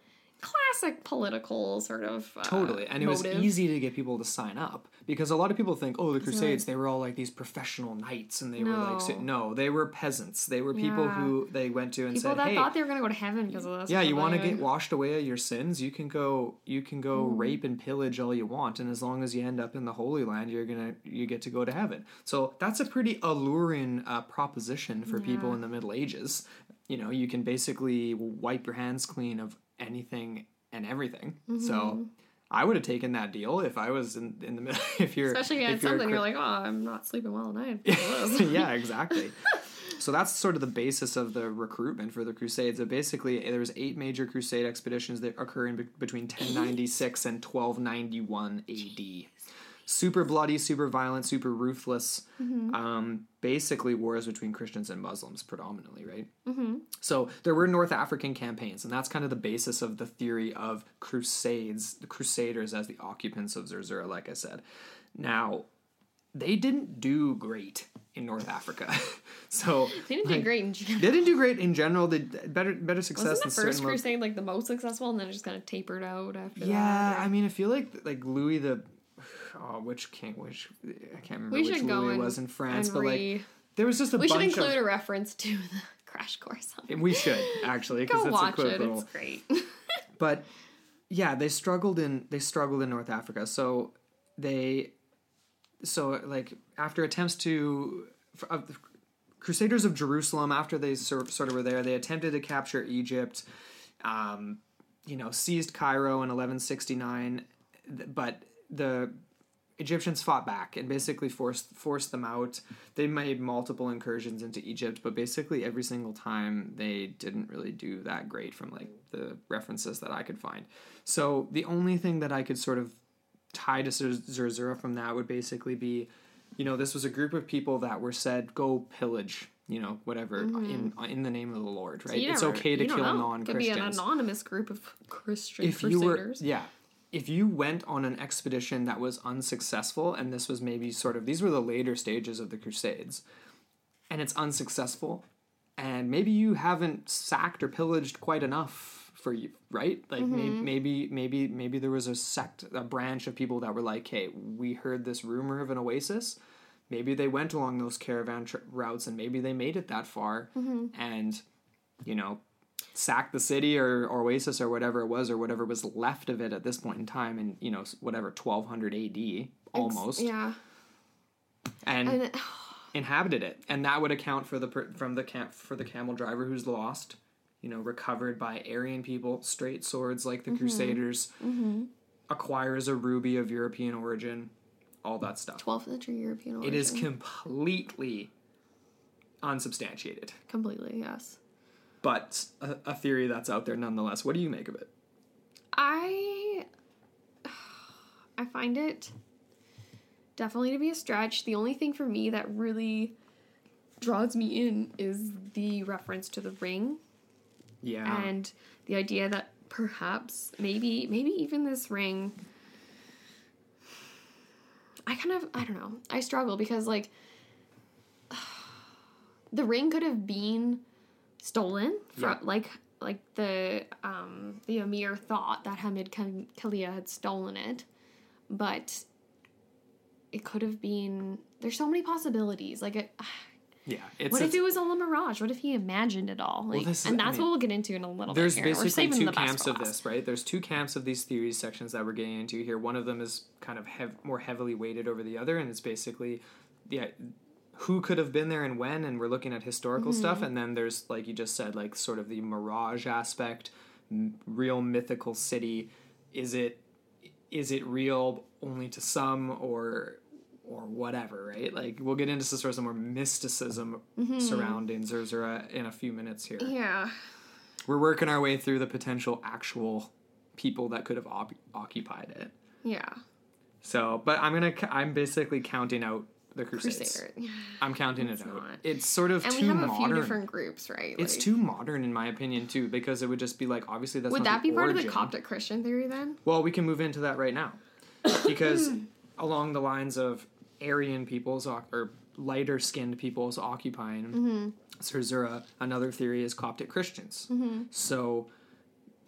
Classic political sort of. Uh, Totally. And it was easy to get people to sign up because a lot of people think, oh, the Crusades, they were all like these professional knights and they were like, so, No. no, they were peasants. They were people Yeah. who they went to and People said, that hey, thought they were going to go to heaven because of this. yeah, you want to get washed away of your sins, you can go, you can go Mm. rape and pillage all you want. And as long as you end up in the Holy Land, you're going to, you get to go to heaven. So that's a pretty alluring uh, proposition for people in the Middle Ages. You know, you can basically wipe your hands clean of anything and everything. Mm-hmm. So I would have taken that deal if I was in, in the middle. If you're Especially if you had if you're something, cri- you're like, oh, I'm not sleeping well at night. because of this." yeah, exactly. so that's sort of the basis of the recruitment for the Crusades. So basically, there was eight major Crusade expeditions that occur in be- between 1096 and 1291 AD. Super bloody, super violent, super ruthless. Um, basically, wars between Christians and Muslims, predominantly, right? Mm-hmm. So there were North African campaigns, and that's kind of the basis of the theory of Crusades, the Crusaders as the occupants of Zerzura, like I said. Now, they didn't do great in North Africa. so They didn't do great in general. they didn't do great in general. They better better success Wasn't in the first crusade like the most successful, and then it just kind of tapered out after Yeah, that? I mean, I feel like like Louis the oh, which king? Which I can't remember we which Louis was in France, but re- like there was just a we should include of. a reference to the crash course. On We should actually because Go it's a quick it; little. it's great. but yeah they struggled in they struggled in north africa so they so like after attempts to the crusaders of jerusalem after they sort, sort of were there they attempted to capture egypt um, you know seized cairo in 1169, but the Egyptians fought back and basically forced forced them out. They made multiple incursions into Egypt, but basically every single time they didn't really do that great from like the references that I could find. So the only thing that I could sort of tie to Zer- Zerzura from that would basically be, you know, this was a group of people that were said go pillage, you know, whatever in mm-hmm. in the name of the Lord, right? You it's never- okay to kill know. non Could be an anonymous group of Christian if you were crusaders. yeah if you went on an expedition that was unsuccessful and this was maybe sort of these were the later stages of the crusades and it's unsuccessful and maybe you haven't sacked or pillaged quite enough for you right? Like maybe, mm-hmm. maybe maybe maybe there was a sect a branch of people that were like hey we heard this rumor of an oasis. Maybe they went along those caravan tr- routes and maybe they made it that far. Mm-hmm. And you know sack the city or, or oasis or whatever it was or whatever was left of it at this point in time in you know whatever 1200 AD almost Yeah. and, And inhabited it and that would account for the per- from the camp for the camel driver who's lost you know recovered by Aryan people straight swords like the Mm-hmm. crusaders acquires a ruby of European origin all that stuff 12th century European origin. it is completely unsubstantiated completely, yes. But a, a theory that's out there nonetheless what do you make of it I I find it definitely to be a stretch. The only thing for me that really draws me in is the reference to the ring yeah and the idea that perhaps maybe maybe even this ring I kind of I don't know. I struggle because like the ring could have been stolen from Yeah. like like the um the emir thought that Hamid Kal- Kalia had stolen it, but it could have been there's so many possibilities. Like it Yeah, it's what if it was all a mirage? What if he imagined it all? Like, this is- and I that's mean, what we'll get into in a little there's bit. here. We're basically two the camps of this, right? There's two camps of these theories sections that we're getting into here. One of them is kind of hev- more heavily weighted over the other, and it's basically yeah, who could have been there and when, and we're looking at historical Mm-hmm. stuff. And then there's like you just said, like sort of the mirage aspect, m- real mythical city. Is it is it real only to some or or whatever, right? Like we'll get into sort of some more mysticism Mm-hmm. surrounding Zerzura in a few minutes here. Yeah. We're working our way through the potential actual people that could have op- occupied it. Yeah. So, but I'm gonna i'm basically counting out the Crusades. Crusader. I'm counting it out. not. It's sort of And we too have a modern. few different groups, right? It's Like, too modern in my opinion too, because it would just be like obviously that's Would not that be part of the origin. Coptic Christian theory then? Well, we can move into that right now, because along the lines of Aryan peoples oc- or lighter skinned peoples occupying Mm-hmm. Zerzura, another theory is Coptic Christians. So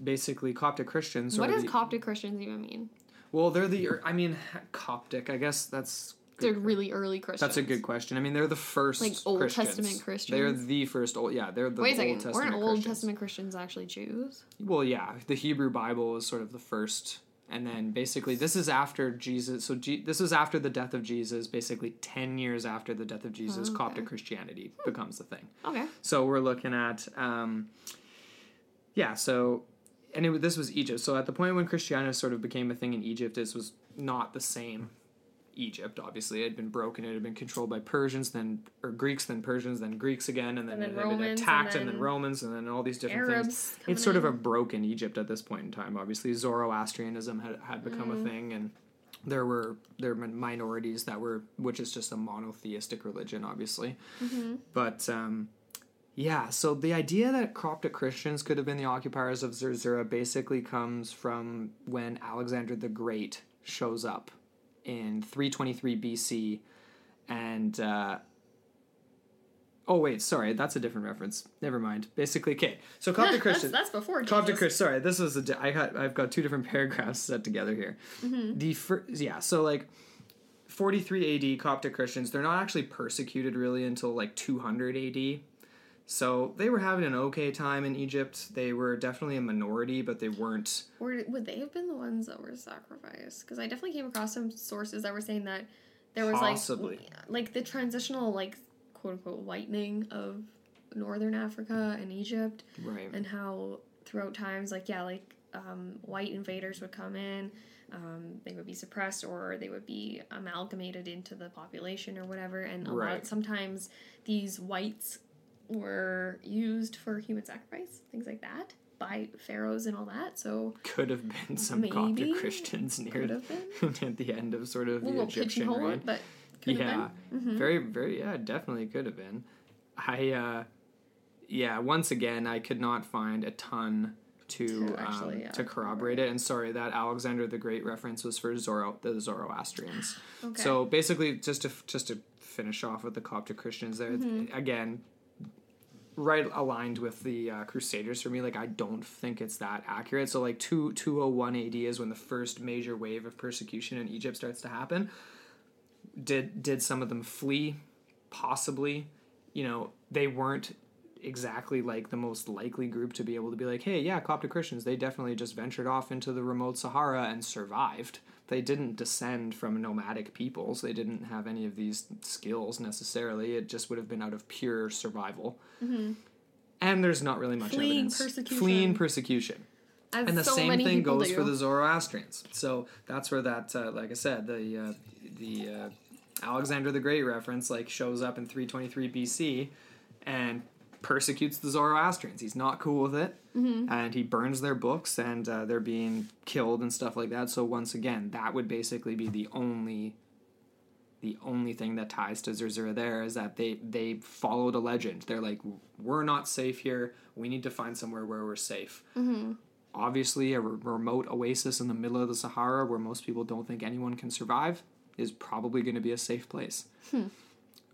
basically, Coptic Christians. What are does the, Coptic Christians even mean? Well, they're the. I mean, Coptic. I guess that's. They're really early Christians. That's a good question. I mean, they're the first Like Old Christians. Testament Christians? They're the first old. Yeah, they're the Wait a Old second. Testament Weren't Old Christians. Testament Christians actually Jews? Well, yeah, the Hebrew Bible is sort of the first, and then basically this is after Jesus. So Je- this is after the death of Jesus. Basically, ten years after the death of Jesus, Oh, okay. Coptic Christianity becomes the thing. Okay. So we're looking at, um, yeah. So, and it, this was Egypt. So at the point when Christianity sort of became a thing in Egypt, this was not the same Egypt. Obviously, it had been broken. It had been controlled by Persians, then or Greeks, then Persians, then Greeks again, and then, And then it had been Romans, and attacked, and then, then Romans, and then all these different Arabs things. It's sort of a broken Egypt at this point in time. Obviously, Zoroastrianism had had become Mm-hmm. a thing, and there were there were minorities that were, which is just a monotheistic religion, obviously. Mm-hmm. But um, yeah, so the idea that Coptic Christians could have been the occupiers of Zerzura basically comes from when Alexander the Great shows up in 323 BC, and uh, oh wait, sorry, that's a different reference. Never mind. Basically, okay. So Coptic that's, Christians. that's before Jesus. Coptic Christ. Sorry, this was a. di- I got. I've got two different paragraphs set together here. Mm-hmm. The first, yeah. So like, forty three A.D. Coptic Christians. They're not actually persecuted really until like two hundred A.D. So they were having an okay time in Egypt. They were definitely a minority, but they weren't. Or would they have been the ones that were sacrificed? Because I definitely came across some sources that were saying that there was Possibly. like like the transitional like quote unquote whitening of northern Africa and Egypt, Right. and how throughout times like yeah like um, white invaders would come in, um, they would be suppressed or they would be amalgamated into the population or whatever. And a lot Right. sometimes these whites were used for human sacrifice, things like that, by pharaohs and all that. So Could have been some Coptic Christians near could have been. at the end of sort of the Egyptian reign. but could yeah, have been. Mm-hmm. very, very, yeah, definitely could have been. I, uh, yeah, once again, I could not find a ton to To actually, um, yeah, to corroborate it. And sorry, that Alexander the Great reference was for Zoro, the Zoroastrians. Okay. So basically, just to just to finish off with the Coptic Christians, there Mm-hmm. again, right aligned with the uh, Crusaders for me. Like I don't think it's that accurate. So like two two oh one AD is when the first major wave of persecution in Egypt starts to happen. Did did some of them flee? Possibly. You know they weren't exactly like the most likely group to be able to be like, hey, yeah, Coptic Christians, they definitely just ventured off into the remote Sahara and survived. They didn't descend from nomadic peoples. They didn't have any of these skills necessarily. It just would have been out of pure survival. And there's not really much Mm-hmm. Fleeing evidence. persecution. Fleeing persecution. As And the so same thing goes do. for the Zoroastrians. So that's where that, uh, like I said, the uh, the uh, Alexander the Great reference like shows up in 323 BC and persecutes the Zoroastrians. He's not cool with it, Mm-hmm. and he burns their books, and uh, they're being killed and stuff like that. So once again, that would basically be the only the only thing that ties to Zerzura there is that they they followed a legend. They're like, we're not safe here. We need to find somewhere where we're safe. Obviously, a re- remote oasis in the middle of the Sahara where most people don't think anyone can survive is probably going to be a safe place.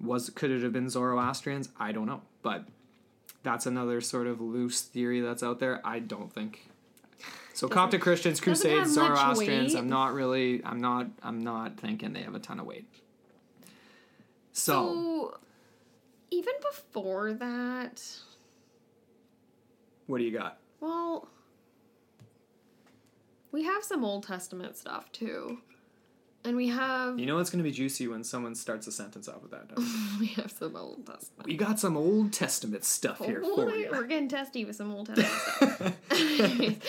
Was could it have been Zoroastrians? I don't know, but that's another sort of loose theory that's out there. I don't think. So Coptic Christians, Crusades, Zoroastrians. I'm not really. I'm not. I'm not thinking they have a ton of weight. So, So, even before that, what do you got? well, we have some Old Testament stuff too. And we have You know it's going to be juicy when someone starts a sentence off with that. we have some Old Testament. we got some Old Testament stuff here for you. We're getting testy with some Old Testament stuff.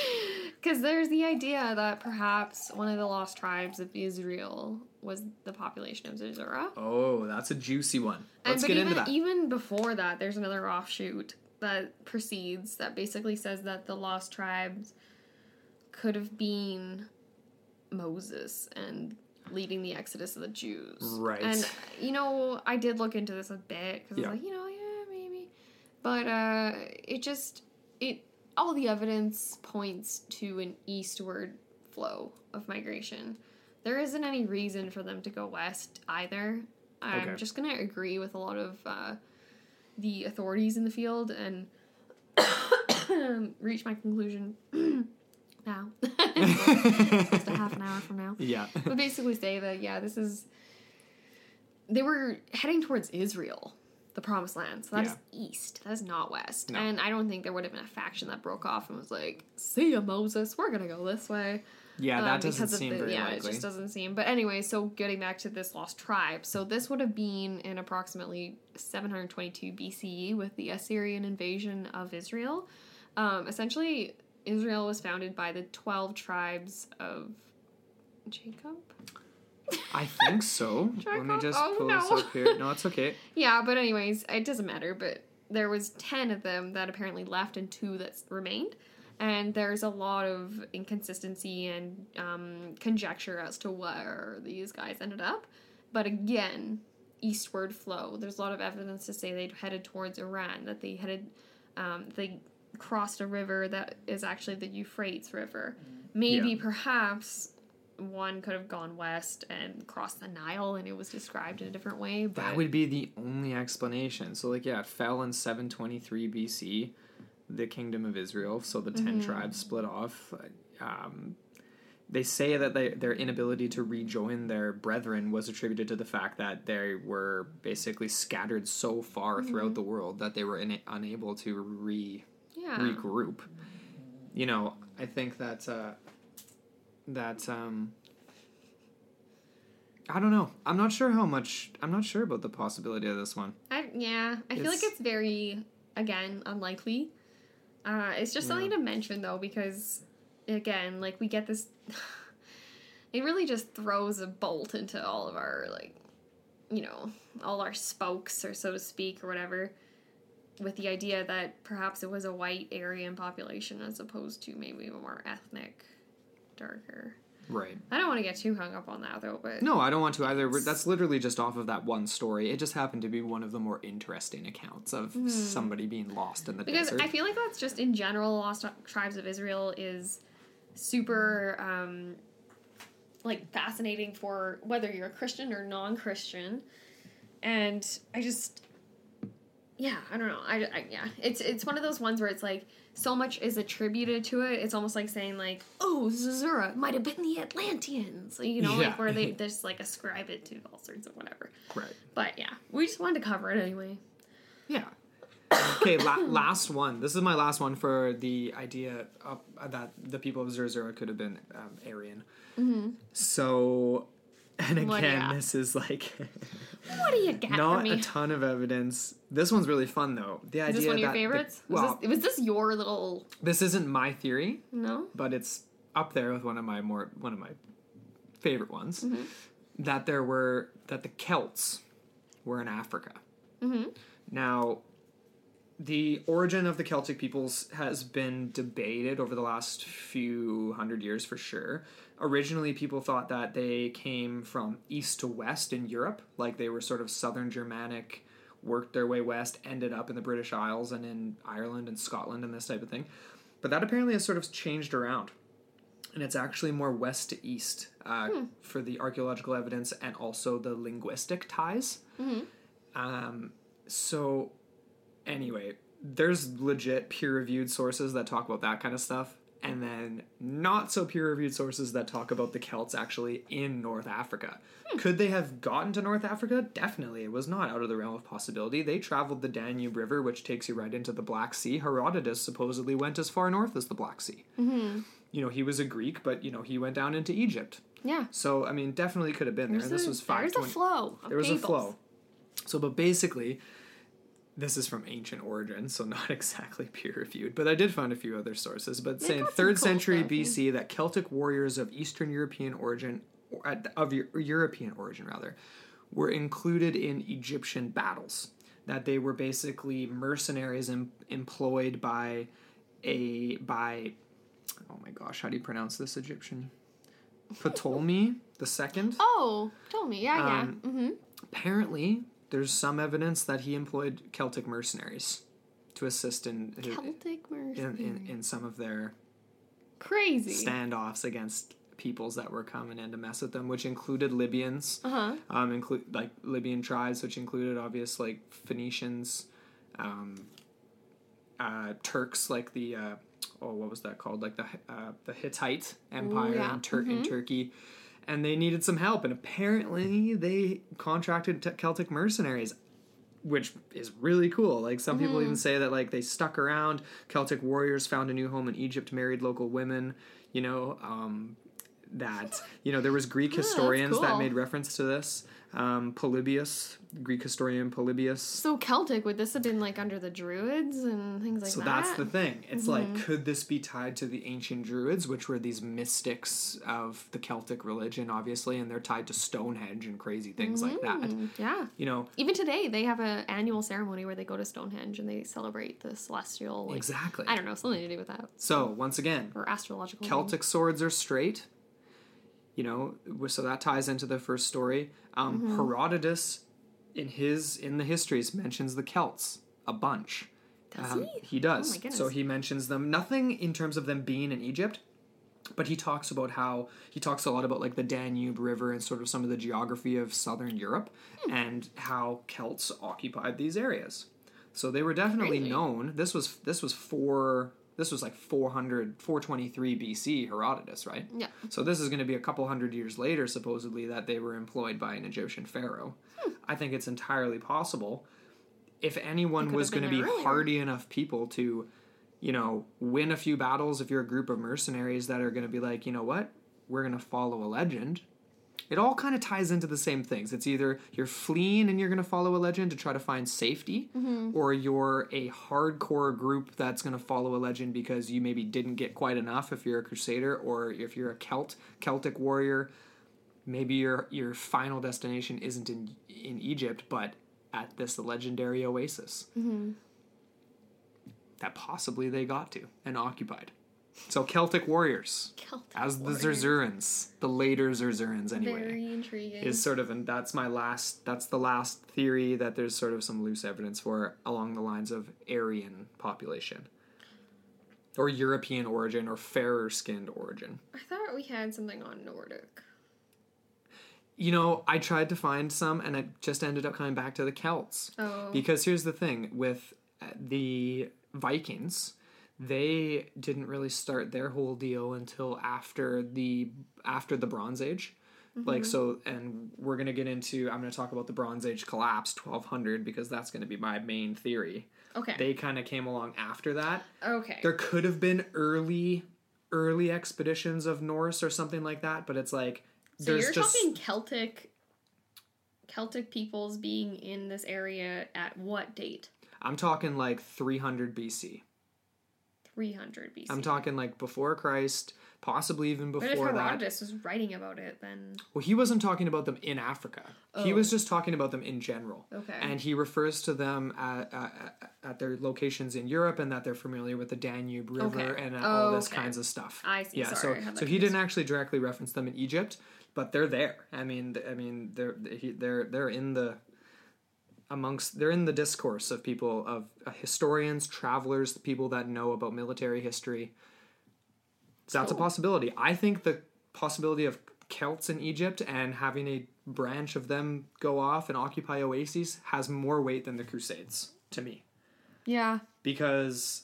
Because there's the idea that perhaps one of the lost tribes of Israel was the population of Zerah. Oh, that's a juicy one. Let's but get even, into that. Even before that, there's another offshoot that proceeds that basically says that the lost tribes could have been Moses and leading the exodus of the Jews. Right. And you know, I did look into this a bit because Yeah. I was like, you know, yeah, maybe. But uh, it just it all the evidence points to an eastward flow of migration. There isn't any reason for them to go west either. I'm Okay. just gonna agree with a lot of uh, the authorities in the field and reach my conclusion now. just a half an hour from now yeah. but basically say that yeah, this is they were heading towards Israel, the promised land. So that is east. That is not west. No. And I don't think there would have been a faction that broke off and was like, "See ya, Moses. We're gonna go this way." Yeah, um, that doesn't seem the- very yeah, likely. it just doesn't seem. But anyway, so getting back to this lost tribe, so this would have been in approximately 722 BCE with the Assyrian invasion of Israel. Um, essentially, Israel was founded by the 12 tribes of Jacob. I think so. Try Let me just oh, pull this up here. No, it's okay. Yeah, but anyways, it doesn't matter. But there was ten of them that apparently left, and two that remained. And there's a lot of inconsistency and um, conjecture as to where these guys ended up. But again, eastward flow. There's a lot of evidence to say they headed towards Iran. That they headed, um, they crossed a river that is actually the Euphrates River. Maybe, Yeah. perhaps, one could have gone west and crossed the Nile, and it was described in a different way. But That would be the only explanation. So, like, yeah, it fell in 723 BC, the kingdom of Israel. So the 10 Mm-hmm. tribes split off. Um, they say that they, their inability to rejoin their brethren was attributed to the fact that they were basically scattered so far Mm-hmm. throughout the world that they were in, unable to re regroup. You know, I think that uh, that um, I don't know. I'm not sure how much. I'm not sure about the possibility of this one. I, yeah, I feel like It's- it's very again unlikely. Uh, it's just something to mention though because again, like we get this. it really just throws a bolt into all of our like, you know, all our spokes or so to speak or whatever, with the idea that perhaps it was a white Aryan population as opposed to maybe a more ethnic, darker. Right. I don't want to get too hung up on that though, but No, I don't want to either. That's literally just off of that one story. It just happened to be one of the more interesting accounts of somebody being lost in the because desert. I feel like that's just in general, lost tribes of Israel is super um, like fascinating for whether you're a Christian or non-Christian, and I just yeah, I don't know. I, I yeah, it's it's one of those ones where it's like so much is attributed to it. It's almost like saying like, oh, Zerzura might have been the Atlanteans, you know, Yeah. like where they just like ascribe it to all sorts of whatever. right. But yeah, we just wanted to cover it anyway. Yeah. Okay, la- last one. This is my last one for the idea of, that the people of Zerzura could have been um, Aryan. So, and again, yeah. this is like What do you got for not a ton of evidence. This one's really fun though. The Is idea this one of your that the- favorites? well, was, this, was this your little this isn't my theory, no? but it's up there with one of my more one of my favorite ones. Mm-hmm. That there were that the Celts were in Africa. Mm-hmm. Now, the origin of the Celtic peoples has been debated over the last few hundred years for sure. Originally, people thought that they came from east to west in Europe, like they were sort of southern Germanic, worked their way west, ended up in the British Isles and in Ireland and Scotland and this type of thing. But that apparently has sort of changed around. And it's actually more west to east uh, for the archaeological evidence and also the linguistic ties. Um, so anyway, there's legit peer reviewed sources that talk about that kind of stuff, and then not so peer reviewed sources that talk about the Celts actually in North Africa. Could they have gotten to North Africa? Definitely. It was not out of the realm of possibility. They traveled the Danube River, which takes you right into the Black Sea. Herodotus supposedly went as far north as the Black Sea. Mm-hmm. You know, he was a Greek, but, you know, he went down into Egypt. Yeah. So, I mean, definitely could have been there. There's And this was There's a flow. There was a flow. So, but basically, this is from ancient origins, so not exactly peer reviewed. But I did find a few other sources. But They saying third cool century stuff. BC that Celtic warriors of Eastern European origin, or of European origin rather, were included in Egyptian battles. That they were basically mercenaries em- employed by a by oh my gosh, how do you pronounce this Egyptian? Ptolemy the second. Oh, told me. Yeah, Um, yeah. Mm-hmm. Apparently, there's some evidence that he employed Celtic mercenaries to assist in Celtic in, in, in some of their Crazy. standoffs against peoples that were coming in to mess with them, which included Libyans, Uh huh. um, include like Libyan tribes, which included obvious like Phoenicians, um, uh, Turks, like the uh, oh, what was that called? Like the uh, the Hittite Empire yeah. in, Tur- in Turkey, and they needed some help, and apparently they contracted t- Celtic mercenaries. Which is really cool. Like some people even say that like they stuck around. Celtic warriors found a new home in Egypt, married local women. You know, um, that you know there was Greek historians that cool. made reference to this. Um, Polybius, Greek historian Polybius. So Celtic would this have been like under the Druids and things like so that? So that's the thing. It's Mm-hmm. like, could this be tied to the ancient Druids, which were these mystics of the Celtic religion, obviously, and they're tied to Stonehenge and crazy things like that. Mm, yeah. You know, Even today, they have an annual ceremony where they go to Stonehenge and they celebrate the celestial. Like, exactly. I don't know, something to do with that So once again, or astrological. Celtic swords are straight. You know, so that ties into the first story. Um, Mm-hmm. Herodotus, in his in the histories, mentions the Celts a bunch. Does Um, he? He does. Oh so he mentions them. Nothing in terms of them being in Egypt, but he talks about how he talks a lot about like the Danube River and sort of some of the geography of southern Europe Hmm. and how Celts occupied these areas. So they were definitely Crazy. known. This was this was four. This was like 400, 423 BC Herodotus, right? Yeah. So this is going to be a couple hundred years later, supposedly, that they were employed by an Egyptian pharaoh. Hmm. I think it's entirely possible. If anyone was going to be earlier. hardy enough people to, you know, win a few battles, if you're a group of mercenaries that are going to be like, you know what, we're going to follow a legend, It all kind of ties into the same things. It's either you're fleeing and you're going to follow a legend to try to find safety, mm-hmm. or you're a hardcore group that's going to follow a legend because you maybe didn't get quite enough if you're a crusader, or if you're a Celt, Celtic warrior, maybe your your final destination isn't in in Egypt, but at this legendary oasis mm-hmm. that possibly they got to and occupied. So Celtic warriors, Celtic as the warriors. Zerzurans, the later Zerzurans anyway, Very intriguing. is sort of and that's my last. That's the last theory that there's sort of some loose evidence for along the lines of Aryan population. Or European origin or fairer skinned origin. I thought we had something on Nordic. You know, I tried to find some and it just ended up coming back to the Celts. Oh. Because here's the thing with uh, the Vikings, they didn't really start their whole deal until after the after the Bronze Age. Like mm-hmm. so and we're going to get into I'm going to talk about the Bronze Age collapse 1200 because that's going to be my main theory. Okay. They kind of came along after that. okay. There could have been early early expeditions of Norse or something like that, but it's like so you're just talking Celtic Celtic peoples being in this area at what date? I'm talking like 300 BC. 300 BC. I'm talking like before Christ, possibly even But if before that. Herodotus was writing about it, then Well, he wasn't talking about them in Africa. He was oh. just talking about them in general. Oh. Okay. And he refers to them at, at, at their locations in Europe and that they're familiar with the Danube River Okay. and Oh, all this okay. kinds of stuff. I see. Yeah. Sorry, so so he didn't actually directly reference them in Egypt, but they're there. I mean, I mean, they're they're they're in the amongst they're in the discourse of people of uh, historians, travelers, the people that know about military history. So that's a possibility. I think the possibility of Celts in Egypt and having a branch of them go off and occupy oases has more weight than the Crusades to me. yeah, Because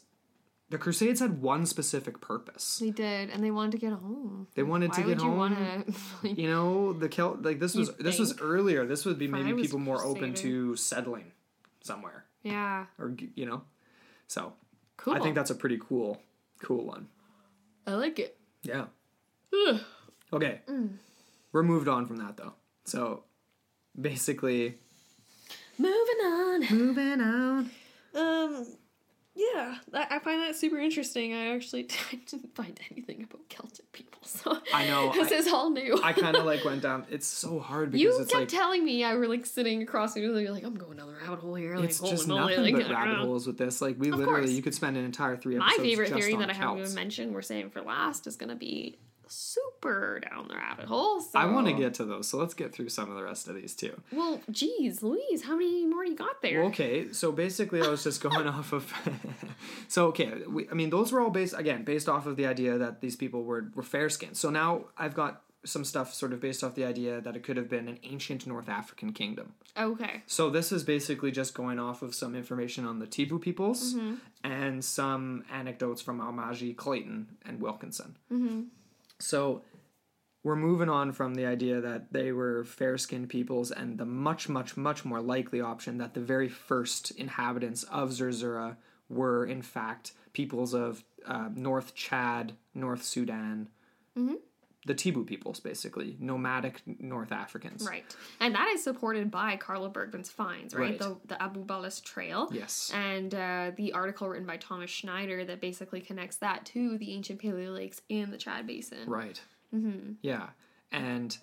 the Crusades had one specific purpose. they did, and they wanted to get home. They wanted Why to get would you home. want to? Like, You know, the Celt like this You was this was earlier. This would be maybe people more open to settling somewhere yeah, or you know. So, cool. I think that's a pretty cool cool one. I like it. Yeah. Ugh. Okay. Mm. We're moved on from that though. So basically Moving on. moving on. Um, yeah, I, I find that super interesting. I actually I didn't find anything about Celtic people, so I know, this I- is all new. I kind of like went down. It's so hard because you kept like telling me I were like sitting across the you're like I'm going down the rabbit hole here. Like, it's just nothing like, but rabbit holes with this. Like we Of literally, course. you could spend an entire three My favorite just theory that I haven't even mentioned, we're saving for last, is going to be super down the rabbit hole. So. I want to get to those, so let's get through some of the rest of these too. Well, geez, Louise, how many more you got there? Well, okay, so basically, I was just going off of. so okay, we, I mean, those were all based again based off of the idea that these people were were fair skinned. So now I've got some stuff sort of based off the idea that it could have been an ancient North African kingdom. Okay. So this is basically just going off of some information on the Tibu peoples Mm-hmm. and some anecdotes from Almásy, Clayton, and Wilkinson. Mm-hmm. So we're moving on from the idea that they were fair-skinned peoples and the much, much, much more likely option that the very first inhabitants of Zerzura were in fact peoples of uh, North Chad, North Sudan, Mm-hmm. The Tibu peoples, basically nomadic North Africans. Right. And that is supported by Carlo Bergmann's finds, right? Right. The, the Abu Balas Trail. Yes. And uh, the article written by Thomas Schneider that basically connects that to the ancient Paleo Lakes in the Chad Basin. Right. Mm-hmm. Yeah. And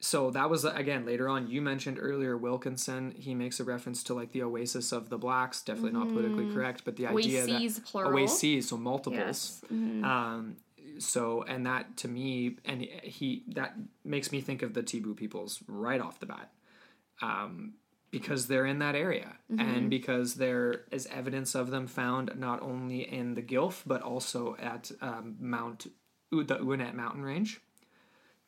so that was again later on. You mentioned earlier Wilkinson. He makes a reference to like the oasis of the blacks. Definitely not politically correct, but the idea Oases, that plural. oases, so multiples. Yes. Mm-hmm. Um, so and that to me, and he that makes me think of the Tibu peoples right off the bat. Um, because they're in that area Mm-hmm. and because there is evidence of them found not only in the Gilf but also at um, Mount U- the Uweinat mountain range.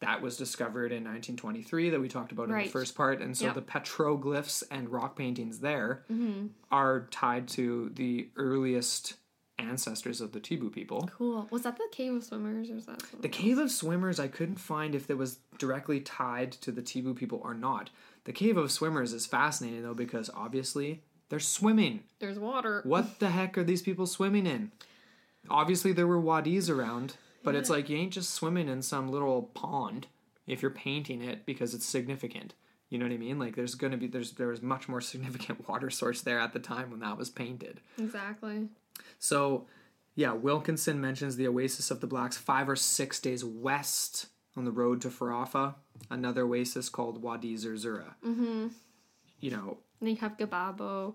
That was discovered in 1923 that we talked about in the first part, and so Yep. the petroglyphs and rock paintings there Mm-hmm. are tied to the earliest ancestors of the Tibu people. Cool. Was that the Cave of Swimmers or was that The Cave of Swimmers, I couldn't find if it was directly tied to the Tibu people or not. The Cave of Swimmers is fascinating though because obviously they're swimming. There's water. What the heck are these people swimming in? Obviously there were wadis around, but it's like you ain't just swimming in some little pond. if you're painting it because it's significant. You know what I mean? Like there's gonna be there's there was much more significant water source there at the time when that was painted. Exactly. So, yeah, Wilkinson mentions the oasis of the blacks five or six days west on the road to Farafra, another oasis called Wadi Zerzura. Mm-hmm. You know, And you have Gebabo.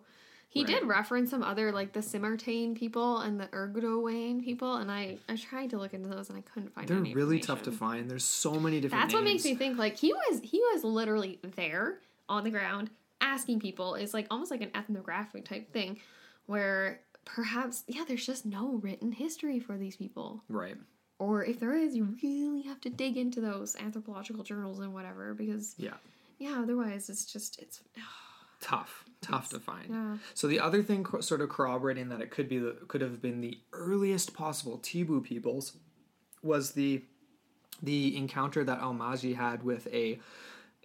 He did reference some other like the Simartane people and the Ergodowane people, and I I tried to look into those and I couldn't find. they're really tough to find. There's so many different. That's what makes me think like he was he was literally there on the ground asking people. It's like almost like an ethnographic type thing, where perhaps yeah, there's just no written history for these people, Right. or if there is, you really have to dig into those anthropological journals and whatever because Yeah. yeah, otherwise it's just it's Tough. Tough to find. yeah. So the other thing, sort of corroborating that it could be the could have been the earliest possible Tibu peoples, was the the encounter that Almásy had with a,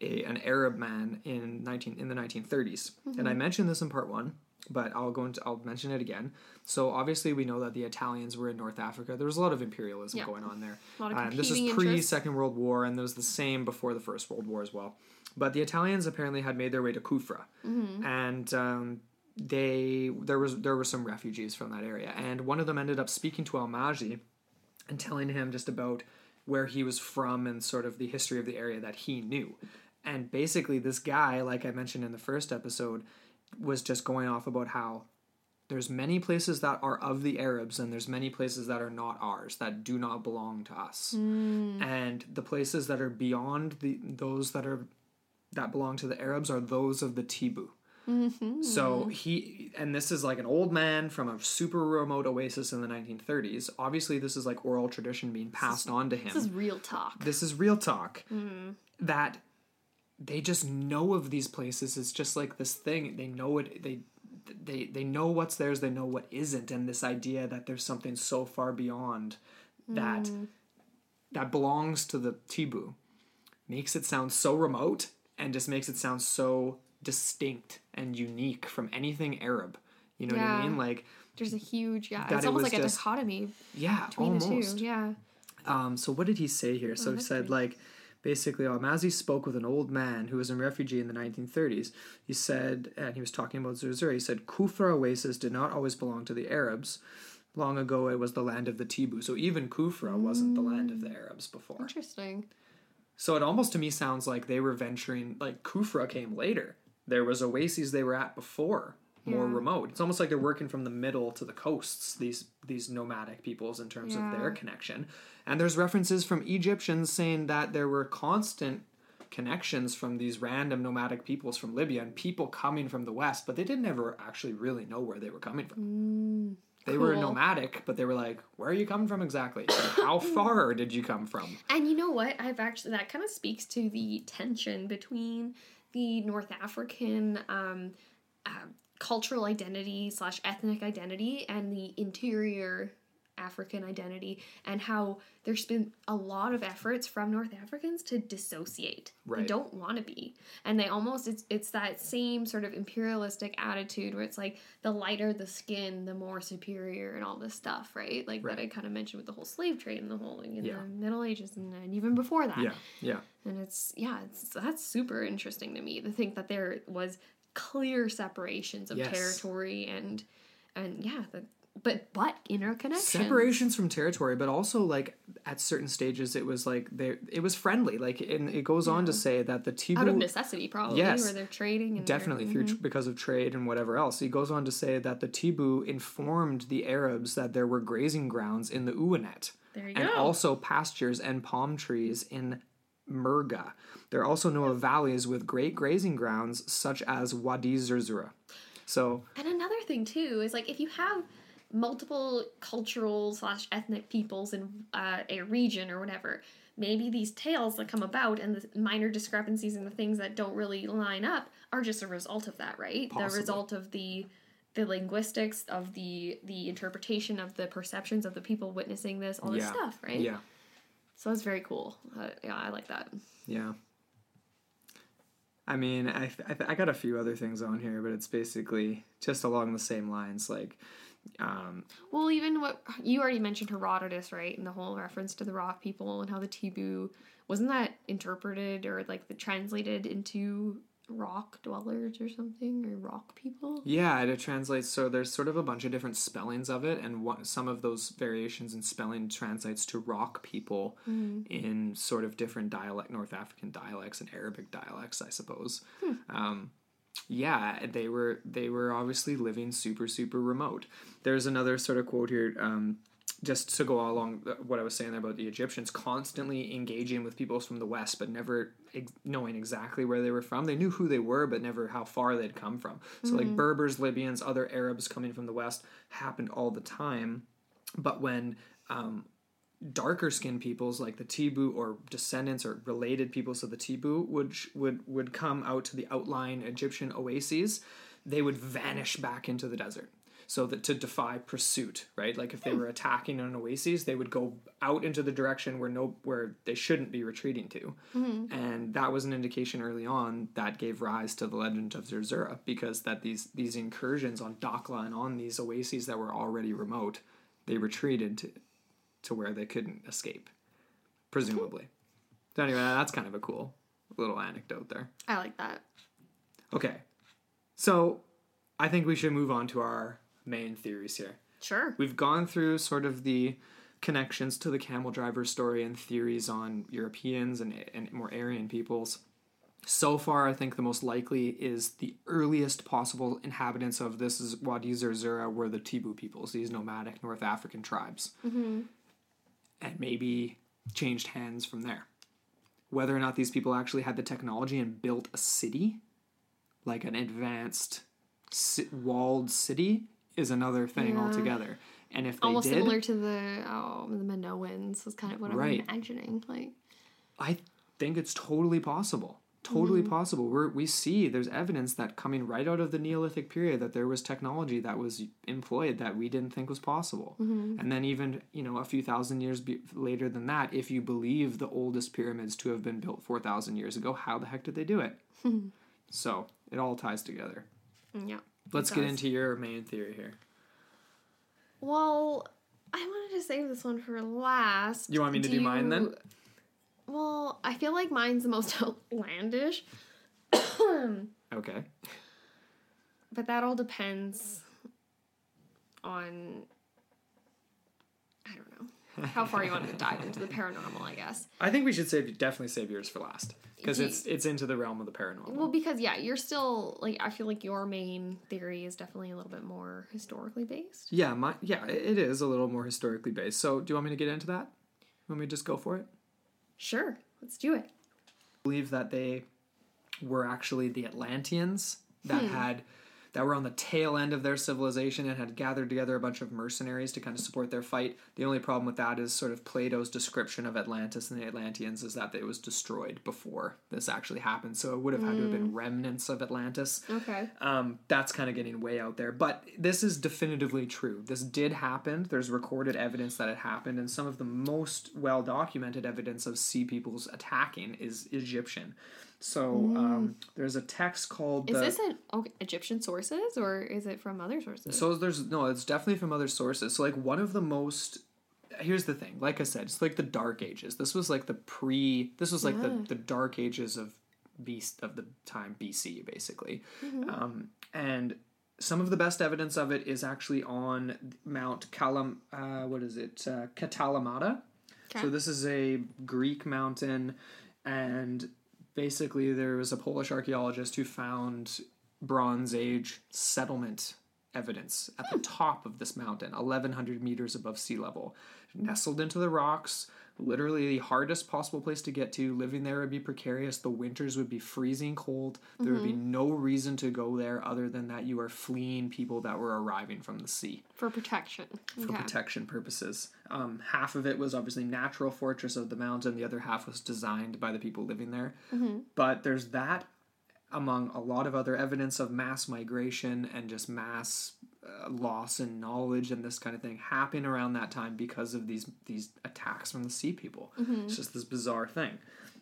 a an Arab man in nineteen in the nineteen And I mm-hmm. mentioned this in part one, but I'll go into I'll mention it again. So obviously we know that the Italians were in North Africa. There was a lot of imperialism Yeah. going on there. A lot of Um, this is pre Second World War, and there was the same before the First World War as well. But the Italians apparently had made their way to Kufra, Mm-hmm. and um, they there was there were some refugees from that area, and one of them ended up speaking to Almásy and telling him just about where he was from and sort of the history of the area that he knew. And basically, this guy, like I mentioned in the first episode, was just going off about how there's many places that are of the Arabs and there's many places that are not ours that do not belong to us. Hmm. And the places that are beyond the those that are that belong to the Arabs are those of the Tibu. Mm-hmm. So he and this is like an old man from a super remote oasis in the 1930s. Obviously, this is like oral tradition being passed on to him This is real talk. this is real talk hmm. that they just know of these places. It's just like this thing. They know it they they they know what's theirs. They know what isn't. And this idea that there's something so far beyond that that belongs to the tibu makes it sound so remote and just makes it sound so distinct and unique from anything arab. You know what i mean? Like There's a huge yeah. It's it almost like a dichotomy yeah between almost the two. Yeah. Um, so what did he say here? So he said like basically um, Almásy spoke with an old man who was a refugee in the 1930s. He said, and he was talking about Zerzura. He said Kufra oasis did not always belong to the Arabs. Long ago, it was the land of the Tibu. So even Kufra wasn't the land of the mm. Arabs before. Interesting. So it almost to me sounds like they were venturing. Like Kufra came later. There was oases they were at before, more Yeah. remote. It's almost like they're working from the middle to the coasts. These these nomadic peoples in terms of their connection. And there's references from Egyptians saying that there were constant connections from these random nomadic peoples from Libya and people coming from the west, but they didn't ever actually really know where they were coming from. they were nomadic, but they were like, "Where are you coming from exactly? How far did you come from?" And you know what? I've actually that kind of speaks to the tension between the North African um, uh, cultural identity slash ethnic identity and the interior African identity, and how there's been a lot of efforts from North Africans to dissociate. They Right. don't want to be, and they almost it's it's that same sort of imperialistic attitude where it's like the lighter the skin, the more superior, and all this stuff, right? Like Right. that I kind of mentioned with the whole slave trade and the whole in Yeah. the Middle Ages and, and even before that. Yeah, yeah. And it's yeah, it's that's super interesting to me to think that there was clear separations of Yes. territory and and yeah, the, but but interconnection. separations from territory but also like at certain stages it was like there it was friendly like and it goes on to say that the Tibu out of necessity probably Yes. where they're trading and definitely through Mhm. because of trade and whatever else he goes on to say that the Tibu informed the Arabs that there were grazing grounds in the Uweinat and go. also pastures and palm trees in Murga. There are also known valleys with great grazing grounds such as Wadi Zerzura. So And another thing too is like if you have multiple cultural slash ethnic peoples in uh, a region or whatever, maybe these tales that come about and the minor discrepancies and the things that don't really line up are just a result of that, right? The result of the the linguistics of the the interpretation of the perceptions of the people witnessing this, all this yeah, stuff, right? yeah, So that's very cool. Uh, yeah, I like that. yeah. I mean, I, I I got a few other things on here, but it's basically just along the same lines. Like, um, Well, even what you already mentioned Herodotus, right? And the whole reference to the rock people and how the Tibu wasn't that interpreted or like the translated into rock dwellers or something or rock people? Yeah, it translates. So there's sort of a bunch of different spellings of it, and what, some of those variations in spelling translates to rock people in sort of different dialect, North African dialects and Arabic dialects, I suppose. Um, yeah, they were they were obviously living super super remote. There's another sort of quote here. Um, just to go along what I was saying about the Egyptians, constantly engaging with peoples from the West, but never ex- knowing exactly where they were from. They knew who they were, but never how far they'd come from. So, like Berbers, Libyans, other Arabs coming from the West happened all the time. But when um, darker skinned peoples like the Tibu or descendants or related peoples of the Tibu would would would come out to the outlying Egyptian oases, they would vanish back into the desert. So that to defy pursuit, right? Like if they hmm. were attacking an oasis, they would go out into the direction where no where they shouldn't be retreating to, hmm. and that was an indication early on that gave rise to the legend of Zerzura because that these these incursions on Dakhla and on these oases that were already remote, they retreated to to where they couldn't escape, presumably. So anyway, that's kind of a cool little anecdote there. I like that. Okay, so I think we should move on to our main theories here. Sure. We've gone through sort of the connections to the camel driver story and theories on Europeans and, and more Aryan peoples. So far, I think the most likely is the earliest possible inhabitants of this is Wadi Zerzura were the Tibu peoples, these nomadic North African tribes. Mm-hmm. And maybe changed hands from there. Whether or not these people actually had the technology and built a city, like an advanced walled city, is another thing Yeah. altogether. And if they Almost did, similar to the oh the Minoans was kind of what Right. I'm imagining. Like I think it's totally possible. Totally Mm-hmm. possible. We're, we see there's evidence that coming right out of the Neolithic period that there was technology that was employed that we didn't think was possible. Mm-hmm. And then even you know a few thousand years be- later than that, if you believe the oldest pyramids to have been built four thousand years ago, how the heck did they do it? so it all ties together. yeah. Let's get into your main theory here. Well, I wanted to save this one for last. You want me to do mine then? Well, I feel like mine's the most outlandish, Okay. but that all depends on I don't know how far you want to dive into the paranormal. I guess. I think we should save definitely save yours for last because it's it's into the realm of the paranormal. Well, because yeah, you're still like I feel like your main theory is definitely a little bit more historically based. Yeah, my yeah, it is a little more historically based. So, do you want me to get into that? Want me to just go for it? Sure, let's do it. believe that they were actually the Atlanteans that hmm. had that were on the tail end of their civilization and had gathered together a bunch of mercenaries to kind of support their fight. The only problem with that is sort of Plato's description of Atlantis and the Atlanteans is that it was destroyed before this actually happened. So it would have had to have been remnants of Atlantis. Okay. Um, that's kind of getting way out there. But this is definitively true. This did happen. There's recorded evidence that it happened, and some of the most well documented evidence of sea peoples attacking is Egyptian. So um, there's a text called. Is the, this an okay, Egyptian sources or is it from other sources? so there's no, it's definitely from other sources. So like one of the most here's the thing, like I said, it's like the dark ages. This was like the pre this was like the, the dark ages of beast of the time BC basically. Um, and some of the best evidence of it is actually on Mount Kalam uh, what is it? Uh, Katalamata. So this is a Greek mountain and basically there was a Polish archaeologist who found Bronze Age settlement evidence at the hmm. top of this mountain, 1100 meters above sea level, nestled into the rocks. Literally the hardest possible place to get to. Living there would be precarious. The winters would be freezing cold. There would be no reason to go there other than that you are fleeing people that were arriving from the sea for protection. for okay. protection purposes. Um, half of it was obviously natural fortress of the mountain. The other half was designed by the people living there. But there's that among a lot of other evidence of mass migration and just mass uh, loss in knowledge and this kind of thing happening around that time because of these these attacks from the sea people. It's just this bizarre thing.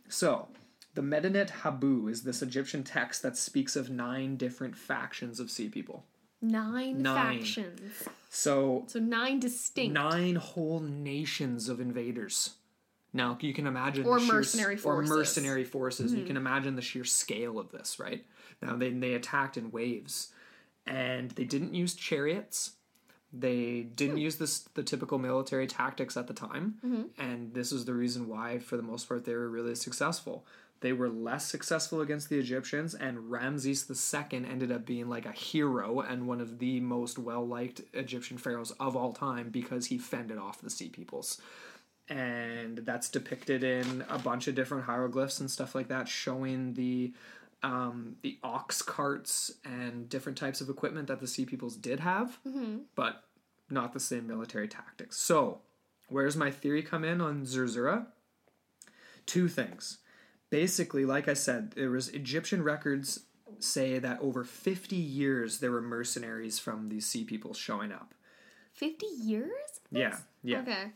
So. The Medinet Habu is this Egyptian text that speaks of nine different factions of sea people. Nine, Nine. factions. So So nine distinct. nine whole nations of invaders Now you can imagine Or the sheer- mercenary or forces. Mm-hmm. mercenary forces. You can imagine the sheer scale of this, right? Now they they attacked in waves, and they didn't use chariots. They didn't hmm. use this the typical military tactics at the time, mm-hmm. and this is the reason why, for the most part, they were really successful. They were less successful against the Egyptians, and Ramses II ended up being like a hero and one of the most well liked Egyptian pharaohs of all time because he fended off the Sea Peoples and that's depicted in a bunch of different hieroglyphs and stuff like that, showing the um, the ox carts and different types of equipment that the Sea Peoples did have, but not the same military tactics. So, where's my theory come in on Zerzura? Two things. Basically, like I said, there was Egyptian records say that over 50 years there were mercenaries from these sea peoples showing up. 50 years? Yeah, yeah. Okay.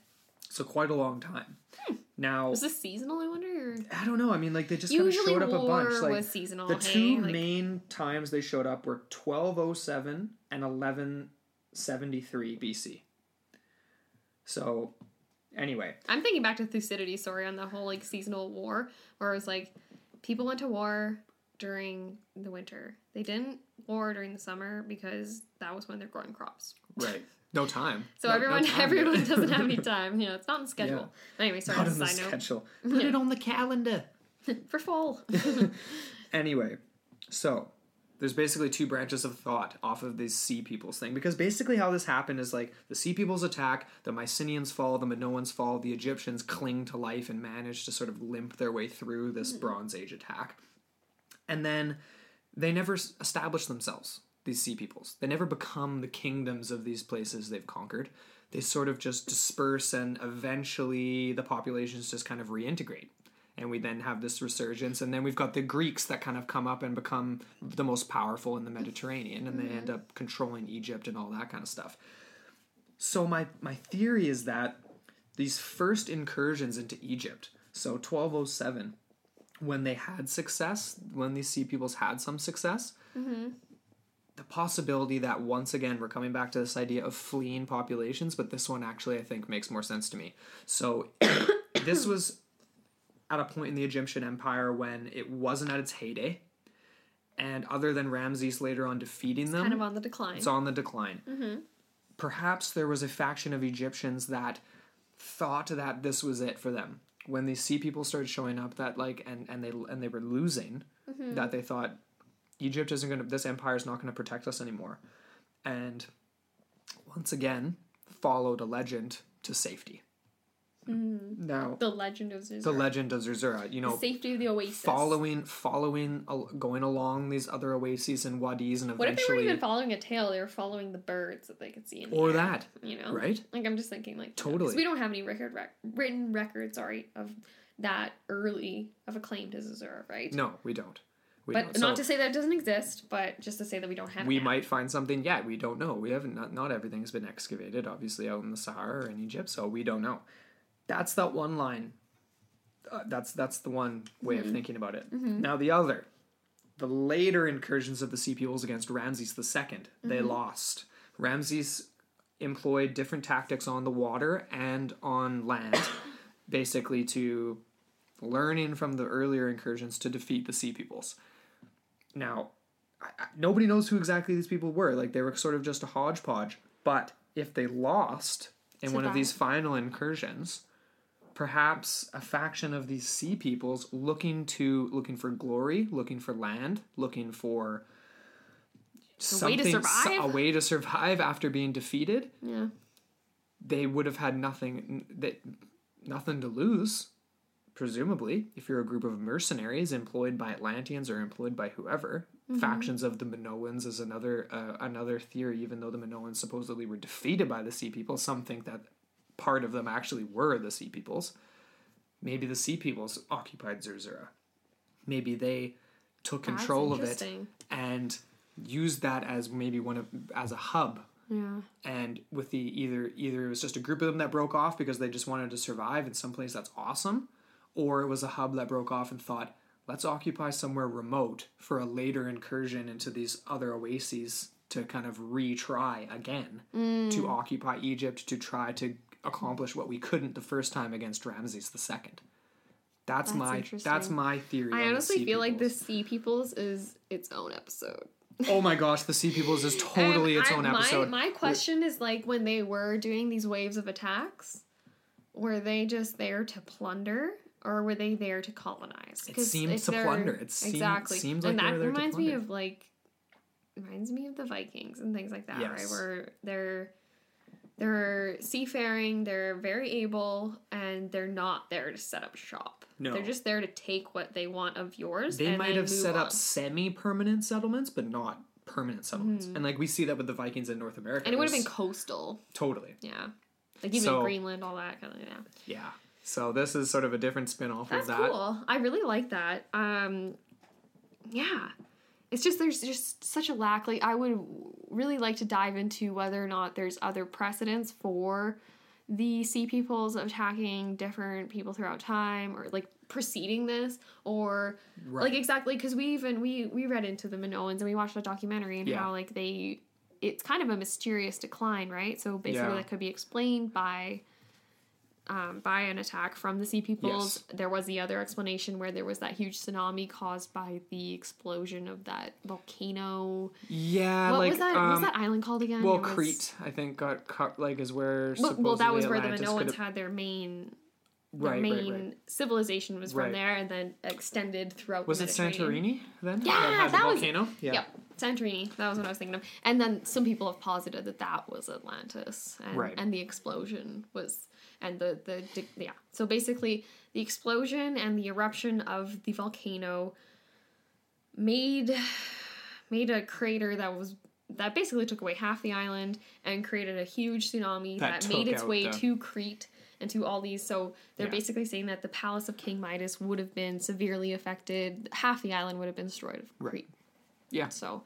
So quite a long time. Hmm. Now, Was this seasonal, I wonder? Or... I don't know. I mean, like they just kind of showed up a bunch. Like was seasonal. the hey? two Like, main times they showed up were 1207 and 1173 BC. So, anyway, I'm thinking back to Thucydides' story on the whole like seasonal war, where it was like people went to war during the winter. They didn't war during the summer because that was when they're growing crops. right, no time. So No- no everyone time. everyone doesn't have any time. You know, it's not in the schedule. Yeah. Anyway, sorry, Not on the side note. schedule. Put it on the calendar. For fall. Anyway, so there's basically two branches of thought off of this sea peoples thing because basically how this happened is like the sea peoples attack, the Mycenaeans fall, the Minoans fall, the Egyptians cling to life and manage to sort of limp their way through this mm. Bronze Age attack. And then they never establish themselves, these sea peoples. They never become the kingdoms of these places they've conquered. They sort of just disperse and eventually the populations just kind of reintegrate. And we then have this resurgence, and then we've got the Greeks that kind of come up and become the most powerful in the Mediterranean, and they end mm-hmm. up controlling Egypt and all that kind of stuff. So my my theory is that these first incursions into Egypt, so 1207, when they had success, when these sea peoples had some success, mm-hmm. The possibility that once again we're coming back to this idea of fleeing populations, but this one actually I think makes more sense to me. So this was at a point in the Egyptian Empire when it wasn't at its heyday. And other than Ramses later on defeating them, kind of on the decline. it's on the decline. Mm-hmm. Perhaps there was a faction of Egyptians that thought that this was it for them. When these sea people started showing up, that like and and they and they were losing, mm-hmm. that they thought Egypt isn't going to, this empire is not going to protect us anymore, and once again followed a legend to safety. Mm-hmm. Now the legend of Zeus. the legend of Zerzura, you know, the safety of the oasis. following following going along these other oases and wadis and What if they were eventually even following a tail? They were following the birds that they could see in the or air, that You know, right Like I'm just thinking, like you know, 'cause Totally. we don't have any record rec- written record, sorry, of that early of a claim to Zerzura, right? no we don't we but. So to say that it doesn't exist, but just to say that we don't have. we might find something yet we don't know we haven't not, not everything has been excavated obviously out in the Sahara or in Egypt so we don't know that's that one line uh, that's that's the one way Mm-hmm. of thinking about it now the other the later incursions of the sea peoples against Ramses II, they Mm-hmm. lost. Ramses employed different tactics on the water and on land, basically to learning from the earlier incursions to defeat the sea peoples. Now, I, I, nobody knows who exactly these people were. Like they were sort of just a hodgepodge. But if they lost in one of these final incursions, perhaps a faction of these sea peoples looking to looking for glory, looking for land, looking for way to something- survive? a way to survive after being defeated. Yeah. They would have had nothing that nothing to lose, presumably, if you're a group of mercenaries employed by Atlanteans or employed by whoever. Mm-hmm. Factions of the Minoans is another uh, another theory. Even though the Minoans supposedly were defeated by the Sea People, some think that part of them actually were the Sea Peoples. Maybe the Sea Peoples occupied Zerzura. Maybe they took control of it and used that as maybe one of as a hub Yeah. and with the either either it was just a group of them that broke off because they just wanted to survive in some place that's awesome or it was a hub that broke off and thought let's occupy somewhere remote for a later incursion into these other oases to kind of retry again to mm. occupy Egypt to try to accomplish what we couldn't the first time against Ramses the Second. That's, That's my that's my theory. I the honestly Sea feel like the Sea Peoples is its own episode. Oh my gosh, the Sea Peoples is totally And its I- own my- episode. My, question is like when they were doing these waves of attacks, were they just there to plunder or were they there to colonize? It if to plunder. It seemed- exactly. seems and like they that were there to reminds me of like reminds me of the Vikings and things like that, right? Where they're they're seafaring, they're very able, and they're not there to set up shop. No. They're just there to take what they want of yours. they and might have set on. up semi-permanent settlements, but not permanent hmm. settlements. And like we see that with the Vikings in North America. And it would have been coastal. totally. Yeah. Like even So- Greenland, all that kind of yeah. Yeah. So this is sort of a different spin-off That's of that. cool. I really like that. Um yeah. It's just there's just such a lack. Like I would really like to dive into whether or not there's other precedents for the sea peoples attacking different people throughout time or like preceding this or Right. like exactly because we even we we read into the Minoans and we watched a documentary and Yeah. how like they it's kind of a mysterious decline right so basically Yeah. that could be explained by um, by an attack from the sea peoples Yes. there was the other explanation where there was that huge tsunami caused by the explosion of that volcano Yeah, what like was that um, what's that island called again well, was- Crete, I think, got cut. Like, is where well, well, that was where the Minoans had their main their Right, right, main right. civilization was from there and then extended throughout Was the it Santorini then? Yeah, the that was- volcano. Yeah. Yep, Santorini. That was what I was thinking of. And then some people have posited that that was Atlantis, and, Right. and the explosion was, and the the yeah. So basically, the explosion and the eruption of the volcano made made a crater that was that basically took away half the island and created a huge tsunami That that, made its way the- to Crete and to all these. So they're Yeah. basically saying that the palace of King Midas would have been severely affected. Half the island would have been destroyed of Right. Yeah. So,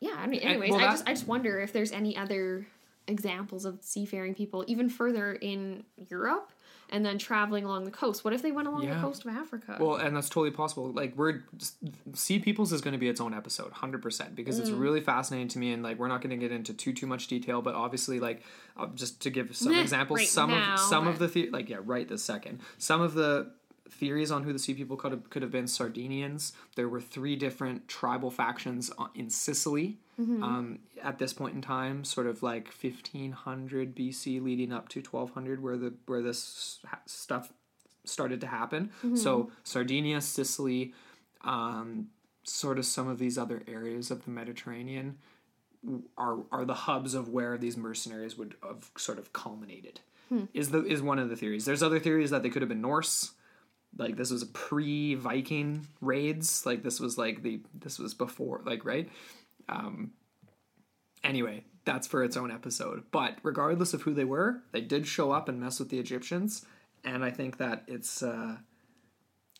yeah. I mean, And- anyways, well, I just I just wonder if there's any other examples of seafaring people even further in Europe and then traveling along the coast. What if they went along Yeah. the coast of Africa? Well, and that's totally possible. Like we're Sea Peoples is going to be its own episode, hundred percent, because Mm. it's really fascinating to me. And like we're not going to get into too too much detail, but obviously, like uh, just to give some examples, right some now, of some of the the- like yeah, right this second, some of the theories on who the Sea People could have could have been Sardinians. There were three different tribal factions in Sicily. Mm-hmm. Um, at this point in time, sort of like 1500 BC, leading up to 1200, where the where this stuff started to happen. Mm-hmm. So Sardinia, Sicily, um, sort of some of these other areas of the Mediterranean are are the hubs of where these mercenaries would have sort of culminated. Hmm. Is the is one of the theories. There's other theories that they could have been Norse. Like this was a pre-Viking raids. Like this was like the this was before like right. Um, anyway, that's for its own episode. But regardless of who they were, they did show up and mess with the Egyptians, and I think that it's uh,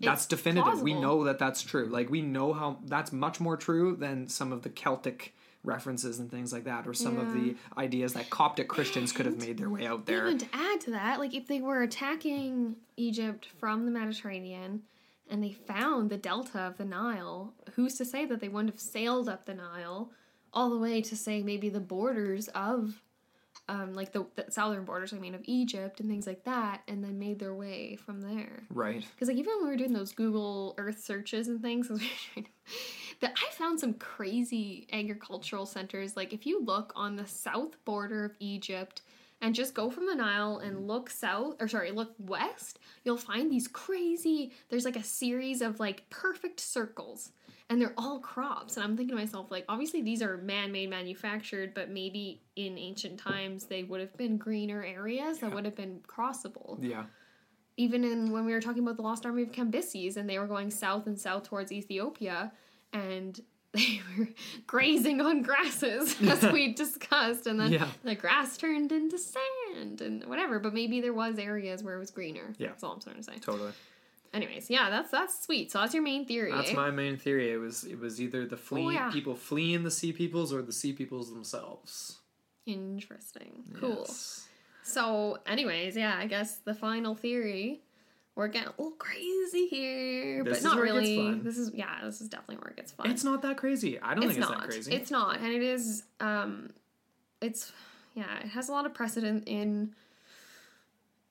that's It's definitive. We know that that's true. Like we know how that's much more true than some of the Celtic references and things like that, or some of the ideas that Coptic Christians could have made their way out there. Even to add to that, like if they were attacking Egypt from the Mediterranean and they found the delta of the Nile, who's to say that they wouldn't have sailed up the Nile all the way to say maybe the borders of um, like the, the southern borders, I mean, of Egypt and things like that, and then made their way from there. Right. Because like even when we were doing those Google Earth searches and things, that I found some crazy agricultural centers. Like if you look on the south border of Egypt and just go from the Nile and mm. look south, or sorry, look west, you'll find these crazy. There's like a series of like perfect circles. And they're all crops. And I'm thinking to myself, like, obviously these are man made, manufactured, but maybe in ancient times they would have been greener areas that would have been crossable Yeah. even in when we were talking about the lost army of Cambyses and they were going south and south towards Ethiopia and they were grazing on grasses as we discussed and then Yeah. the grass turned into sand and whatever but maybe there was areas where it was greener Yeah. that's all i'm trying to say Totally. anyways yeah that's that's sweet so that's your main theory That's my main theory. It was it was either the oh, flee Oh, yeah. people fleeing the sea peoples or the sea peoples themselves. interesting cool Yes. so anyways yeah i guess the final theory we're getting a little crazy here This but not where it gets really fun. this is yeah this is definitely where it gets fun It's not that crazy. I don't it's think it's not. that crazy. It's not, and it is. Um, it's yeah. It has a lot of precedent in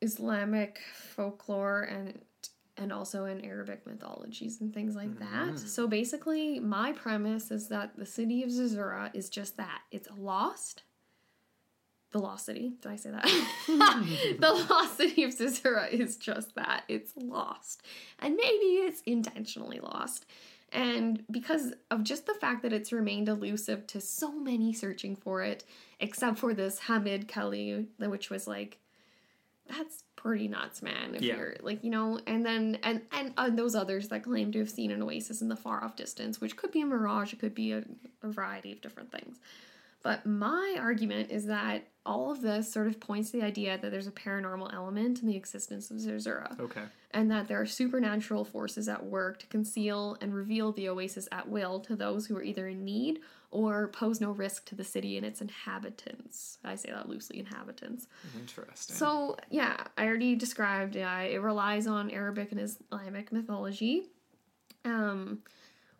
Islamic folklore and and also in Arabic mythologies and things like that. So basically, my premise is that the city of Zerzura is just that. It's lost. Lost. Did I say that? the lost city of Zerzura is just that. It's lost. And maybe it's intentionally lost. And because of just the fact that it's remained elusive to so many searching for it, except for this Hamid Kali, which was like, that's pretty nuts, man. If Yeah. you're like, you know, and then and and uh, those others that claim to have seen an oasis in the far off distance, which could be a mirage, it could be a, a variety of different things. But my argument is that all of this sort of points to the idea that there's a paranormal element in the existence of Zerzura Okay. and that there are supernatural forces at work to conceal and reveal the oasis at will to those who are either in need or pose no risk to the city and its inhabitants. I say that loosely, inhabitants. Interesting. So, yeah, I already described uh, it relies on Arabic and Islamic mythology, um,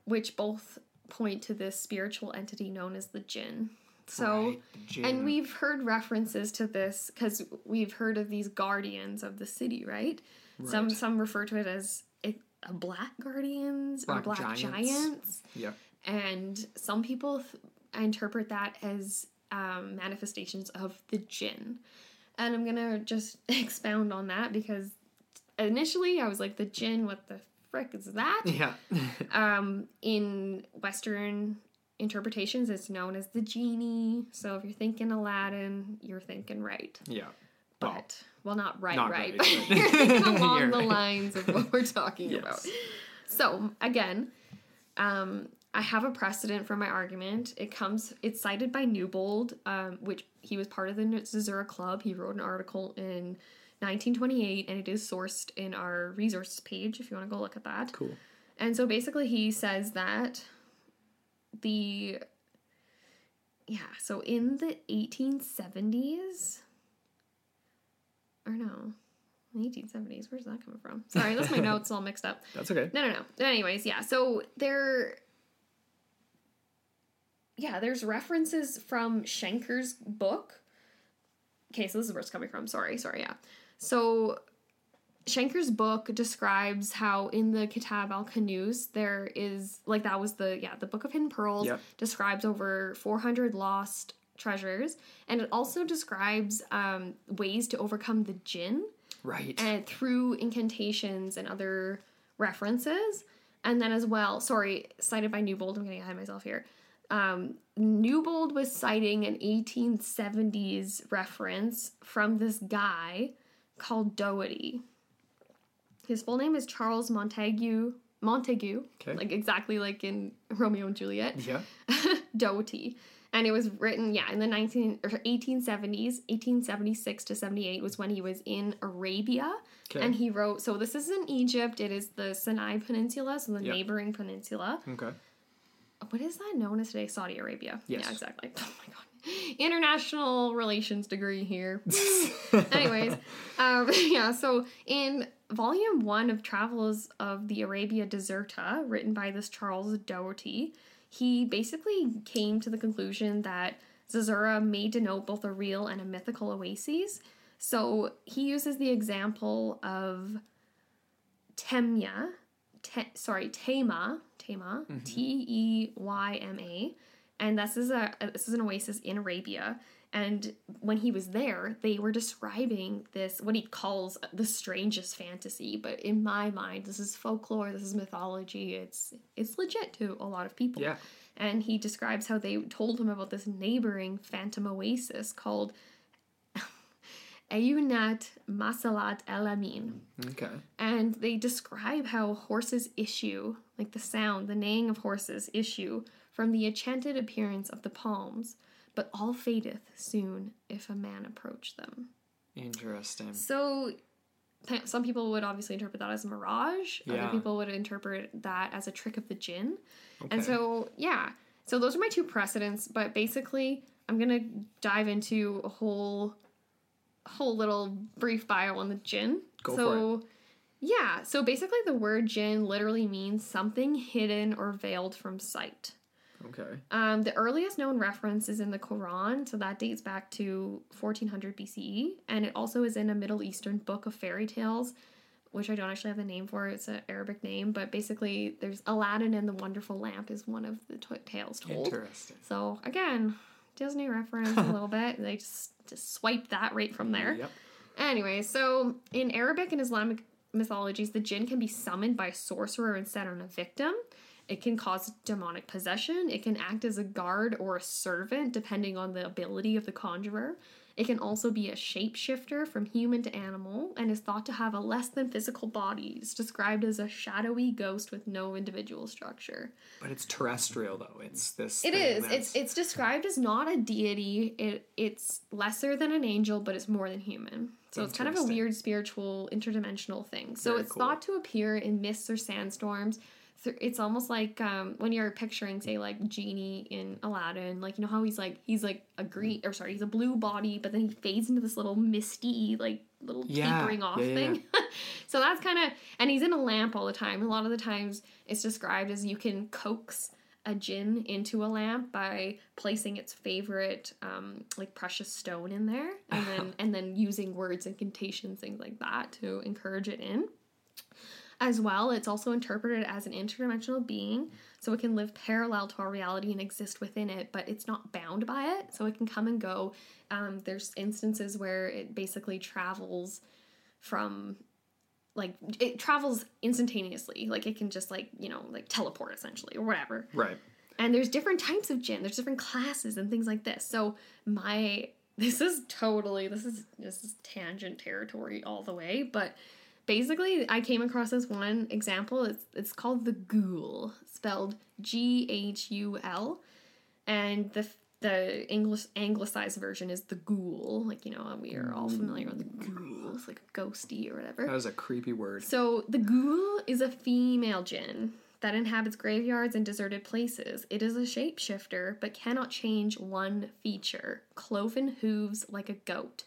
which both point to this spiritual entity known as the jinn. So, Right, and we've heard references to this because we've heard of these guardians of the city, right? Some Right. some refer to it as a, a black guardians or Black black giants. giants, yeah. and some people th- interpret that as um, manifestations of the jinn. And I'm gonna just expound on that because initially I was like, the jinn, what the frick is that? Yeah. Um, in Western interpretations, it's known as the genie. So if you're thinking Aladdin, you're thinking right. yeah. Well, But well, not right, not right, right, you're thinking along You're the right. lines of what we're talking Yes. about. So again, um, I have a precedent for my argument. It comes, it's cited by Newbold, um, which he was part of the Zerzura Club. He wrote an article in 1928, and it is sourced in our resources page if you want to go look at that. cool. And so basically, he says that the yeah, so in the 1870s, or no, 1870s. Where's that coming from? Sorry, that's my notes all mixed up. That's okay. No, no, no. Anyways, yeah. So there, yeah, there's references from Schenker's book. Okay, so this is where it's coming from. Sorry, sorry, yeah. So Schenker's book describes how in the Kitab al Kanuz there is like that was the yeah the Book of Hidden Pearls Yep. describes over 400 lost treasures and it also describes um, ways to overcome the jinn Right. and through incantations and other references. And then as well, sorry, cited by Newbold, I'm getting ahead of myself here. Um, Newbold was citing an 1870s reference from this guy called Doherty. His full name is Charles Montague. Montague, Okay. like exactly like in Romeo and Juliet. yeah. Doherty. And it was written, yeah, in the 19 or 1870s, 1876 to 78 was when he was in Arabia. Okay. And he wrote, so this is in Egypt, it is the Sinai Peninsula, so the Yep. neighboring peninsula. Okay. What is that known as today? Saudi Arabia. Yes. Yeah, exactly. Oh my god. International relations degree here. Anyways, um, yeah, so in volume one of Travels of the Arabia Deserta, written by this Charles Doherty, he basically came to the conclusion that Zerzura may denote both a real and a mythical oases. So he uses the example of Temya, te, sorry, Tema, Tema, mm-hmm. T E Y M A, and this is a this is an oasis in Arabia. And when he was there, they were describing this what he calls the strangest fantasy. But in my mind, this is folklore. This is mythology. It's it's legit to a lot of people. Yeah. And he describes how they told him about this neighboring phantom oasis called Ayunat Masalat El Amin Okay. and they describe how horses issue, like the sound, the neighing of horses issue from the enchanted appearance of the palms, but all fadeth soon if a man approach them. Interesting. So, some people would obviously interpret that as a mirage. Yeah. Other people would interpret that as a trick of the jinn. Okay. And so, yeah. So those are my two precedents, but basically, I'm gonna dive into a whole, whole little brief bio on the jinn. Go for so, yeah. So basically, the word jinn literally means something hidden or veiled from sight. Okay. Um, the earliest known reference is in the Quran, so that dates back to 1400 BCE, and it also is in a Middle Eastern book of fairy tales, which I don't actually have the name for. It's an Arabic name, but basically, there's Aladdin and the Wonderful Lamp is one of the to- tales told. Interesting. So again, Disney reference a little bit. They just just swipe that right from there. Yep. Anyway, so in Arabic and Islamic mythologies, the jinn can be summoned by a sorcerer and set on a victim. It can cause demonic possession. It can act as a guard or a servant, depending on the ability of the conjurer. It can also be a shapeshifter from human to animal and is thought to have a less than physical body. It's described as a shadowy ghost with no individual structure. But it's terrestrial though. It's this. It is. It's it's described as not a deity. It it's lesser than an angel, but it's more than human. So it's kind of a weird spiritual interdimensional thing. So Very it's cool. thought to appear in mists or sandstorms. It's almost like um, when you're picturing, say, like genie in Aladdin. Like you know how he's like he's like a green or sorry, he's a blue body, but then he fades into this little misty like little Yeah, tapering off yeah, yeah, thing. so that's kind of and he's in a lamp all the time. A lot of the times it's described as you can coax a jinn into a lamp by placing its favorite um, like precious stone in there and then and then using words incantations things like that to encourage it in as well. It's also interpreted as an interdimensional being so it can live parallel to our reality and exist within it but it's not bound by it. So it can come and go. Um, there's instances where it basically travels from like it travels instantaneously. Like it can just like you know like teleport essentially or whatever. Right. and there's different types of jinn there's different classes and things like this. So my this is totally this is this is tangent territory all the way but basically i came across this one example it's it's called the ghoul spelled g-h-u-l and the the english anglicized version is the ghoul like you know we are all familiar with the ghoul it's like a ghosty or whatever That was a creepy word. so the ghoul is a female jinn that inhabits graveyards and deserted places. It is a shapeshifter, but cannot change one feature cloven hooves like a goat.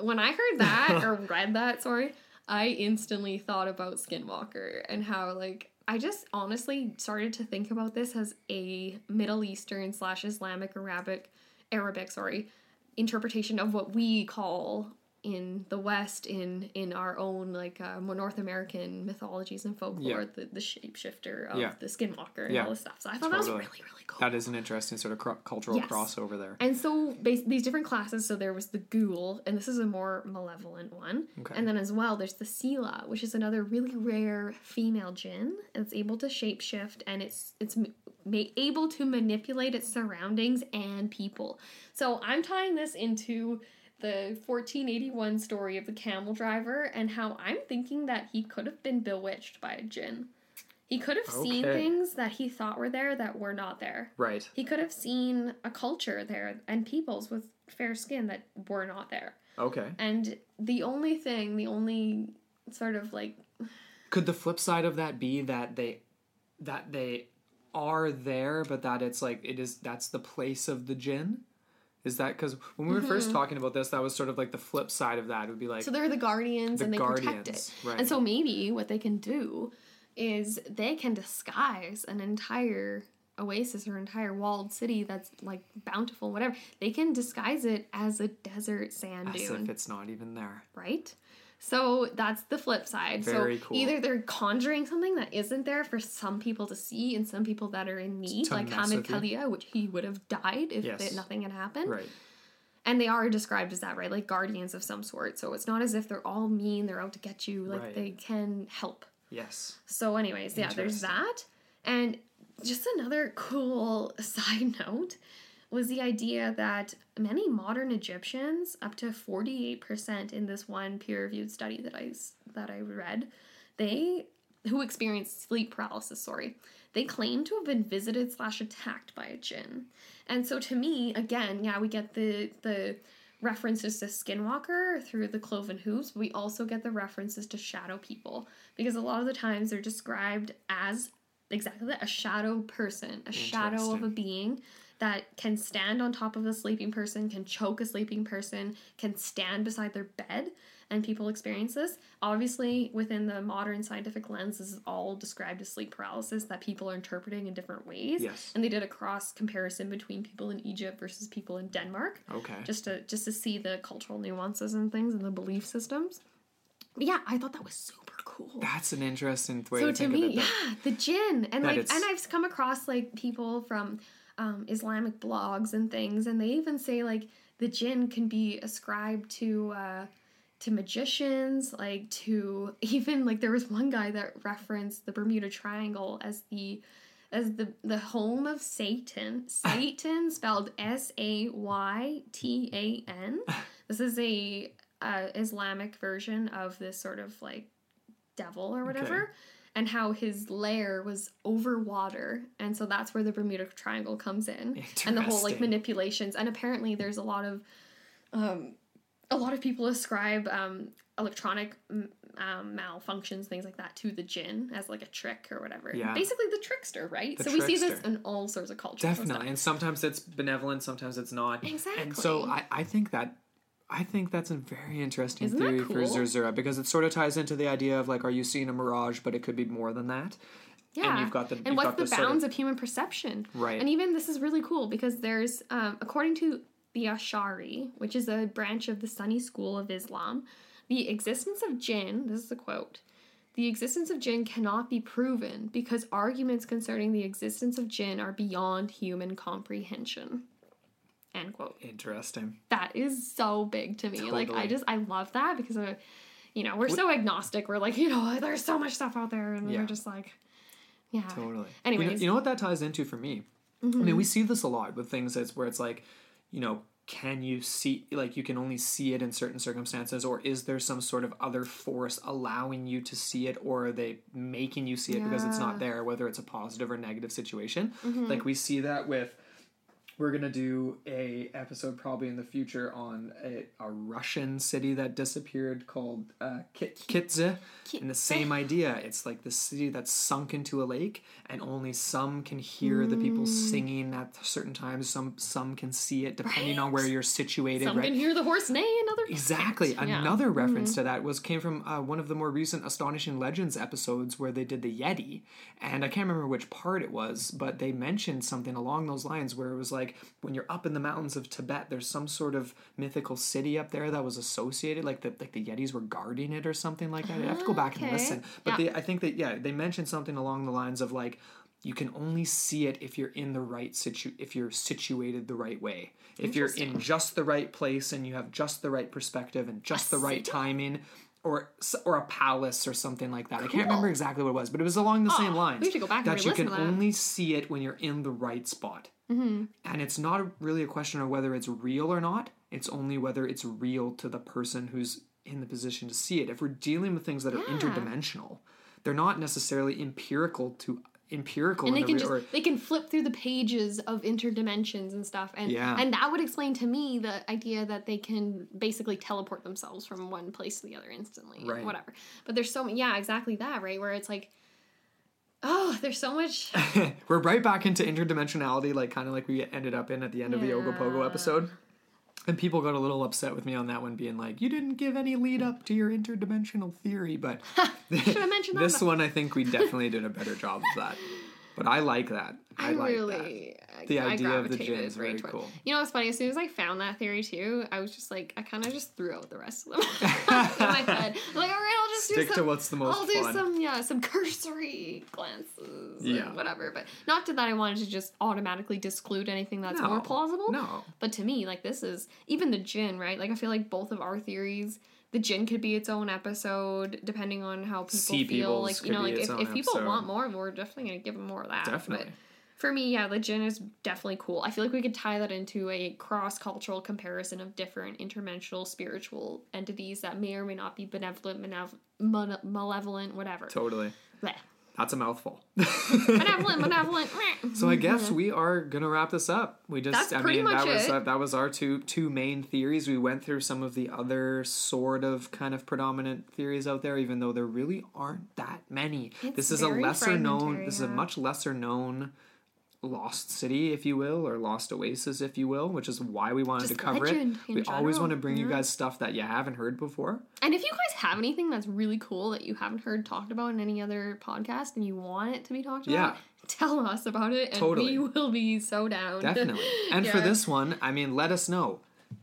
When I heard that, or read that, sorry, I instantly thought about Skinwalker and how, like, I just honestly started to think about this as a Middle Eastern slash Islamic Arabic, Arabic, sorry, interpretation of what we call in the West, in in our own like uh, more North American mythologies and folklore, Yeah. the, the shapeshifter of Yeah. the Skinwalker and Yeah. all this stuff. So I thought that was really really cool. That is an interesting sort of cro- cultural Yes. crossover there. And so bas- these different classes, so there was the ghoul, and this is a more malevolent one. Okay. And then as well, there's the Sela, which is another really rare female jinn. It's able to shapeshift, and it's it's ma- able to manipulate its surroundings and people. So I'm tying this into the 1481 story of the camel driver, and how I'm thinking that he could have been bewitched by a jinn. He could have seen things that he thought were there that were not there. Right. He could have seen a culture there and peoples with fair skin that were not there. Okay. And the only thing, the only sort of like Could the flip side of that be that they that they are there, but that it's like it is that's the place of the jinn? Is that because when we were first mm-hmm. talking about this, that was sort of like the flip side of that. It would be like so they're the guardians The and they protect it. right. And so maybe what they can do is they can disguise an entire oasis or entire walled city that's like bountiful whatever they can disguise it as a desert sand as dune if it's not even there. right? So that's the flip side. Very so cool. either they're conjuring something that isn't there for some people to see and some people that are in need, like Hamid. Kalia, which he would have died if Yes. nothing had happened. Right. And they are described as that, right? Like guardians of some sort. So it's not as if they're all mean, they're out to get you. Like Right. they can help. Yes. So, anyways, yeah, there's that. And just another cool side note was the idea that many modern Egyptians, up to 48% in this one peer-reviewed study that I that I read, they who experienced sleep paralysis, sorry, they claim to have been visited slash attacked by a jinn. And so to me, again, yeah, we get the the references to Skinwalker through the cloven hooves. But we also get the references to shadow people because a lot of the times they're described as exactly that a shadow person, a shadow of a being that can stand on top of a sleeping person, can choke a sleeping person, can stand beside their bed, and people experience this. Obviously, within the modern scientific lens, this is all described as sleep paralysis that people are interpreting in different ways. Yes. And they did a cross comparison between people in Egypt versus people in Denmark Okay. just to just to see the cultural nuances and things and the belief systems. But yeah, I thought that was super cool. That's an interesting way so to to me, it. yeah, the jinn and like and I've come across like people from um, Islamic blogs and things, and they even say like the jinn can be ascribed to uh, to magicians, like to even like there was one guy that referenced the Bermuda Triangle as the as the the home of Satan. Satan spelled S A Y T A N. This is a uh, Islamic version of this sort of like devil or whatever. And how his lair was over water, and so that's where the Bermuda Triangle comes in, and the whole like manipulations. And apparently, there's a lot of um, a lot of people ascribe um, electronic um, malfunctions, things like that, to the jinn as like a trick or whatever. Yeah. Basically, the trickster, right? The so we see this in all sorts of cultures. Definitely. And sometimes it's benevolent, sometimes it's not. And so I, I think that I think that's a very interesting Isn't theory for? Zerzura because it sort of ties into the idea of like, are you seeing a mirage, but it could be more than that. Yeah. And you've got the- and what's the the sort of- bounds of human perception? Right. And even this is really cool because there's, um, according to the Ashari, which is a branch of the Sunni school of Islam, the existence of jinn, this is a quote, the existence of jinn cannot be proven because arguments concerning the existence of jinn are beyond human comprehension. End quote. Interesting. That is so big to me. Like I just I love that because uh, you know we're so agnostic. We're like you know there's so much stuff out there, and Yeah. we're just like, yeah. Totally. You know, Anyways. Mm-hmm. you know what that ties into for me? I mean, we see this a lot with things that's where it's like, you know, can you see like you can only see it in certain circumstances or is there some sort of other force allowing you to see it or are they making you see it because it's not Mm-hmm. there whether it's a positive or negative situation like we see that with we're gonna do a episode probably in the future on a, a Russian city that disappeared called uh, Kit- Kitezh, and the same idea. It's like the city that's sunk into a lake, and only some can hear the people Mm. singing at certain times. Some some can see it depending on where you're situated. Some right? can hear the horse neigh, and others Exactly. Yeah. Mm-hmm. Another reference to that was came from uh, one of the more recent Astonishing Legends episodes where they did the Yeti, and I can't remember which part it was, but they mentioned something along those lines where it was like when you're up in the mountains of Tibet, there's some sort of mythical city up there that was associated, like the like the Yetis were guarding it or something like that. I have to go ah, back and listen, but Yeah. they, I think that yeah, they mentioned something along the lines of like. You can only see it if you're in the right situ if you're situated the right way. If you're in just the right place and you have just the right perspective and just the right city? timing or or a palace or something like that. I can't remember exactly what it was, but it was along the same Oh, lines. we should go back and that you can that. only see it when you're in the right spot. Mm-hmm. And it's not really a question of whether it's real or not. It's only whether it's real to the person who's in the position to see it. If we're dealing with things that are Yeah. interdimensional, they're not necessarily empirical to empirical and they can just or they can flip through the pages of interdimensions and stuff and Yeah. and that would explain to me the idea that they can basically teleport themselves from one place to the other instantly Right. whatever but there's so many yeah exactly that right where it's like oh there's so much We're right back into interdimensionality, like kind of like we ended up in at the end of the Ogopogo Yeah. episode. And people got a little upset with me on that one, being like, "You didn't give any lead up to your interdimensional theory." But should have mentioned that this one, I think we definitely did a better job of that. But I like that. I, I, like really I- The I idea of the jinn right very toward- cool. You know what's funny? As soon as I found that theory too, I was just like, I kind of just threw out the rest of them in my head. I'm like, all right, I'll just Stick do to some, what's the most I'll do fun. some, yeah, some cursory glances, Yeah. yeah, whatever. But not to that I wanted to just automatically disclude anything that's No. more plausible. No. But to me, like this is even the jinn, right? Like I feel like both of our theories. The jinn could be its own episode, depending on how people Sea feel. Like you know, like if, if people episode. want more, we're definitely gonna give them more of that. But Definitely. for me, yeah, the jinn is definitely cool. I feel like we could tie that into a cross cultural comparison of different interdimensional spiritual entities that may or may not be benevolent, malevolent, whatever. Totally. Bleh. That's a mouthful. benevolent, benevolent. So I guess we are gonna wrap this up. We just, That's I pretty mean, that much was it. uh, that was our two two main theories. We went through some of the other sort of kind of predominant theories out there, even though there really aren't that many. It's this is a very lesser known. fragmentary, This is a yeah. much lesser known lost city, if you will, or lost oasis, if you will, which is why we wanted Just to cover it. We always want to bring you guys stuff that you haven't heard before. And if you guys have anything that's really cool that you haven't heard talked about in any other podcast and you want it to be talked about, Yeah. tell us about it and Totally. we will be so down. Definitely. And for this one, I mean, let us know.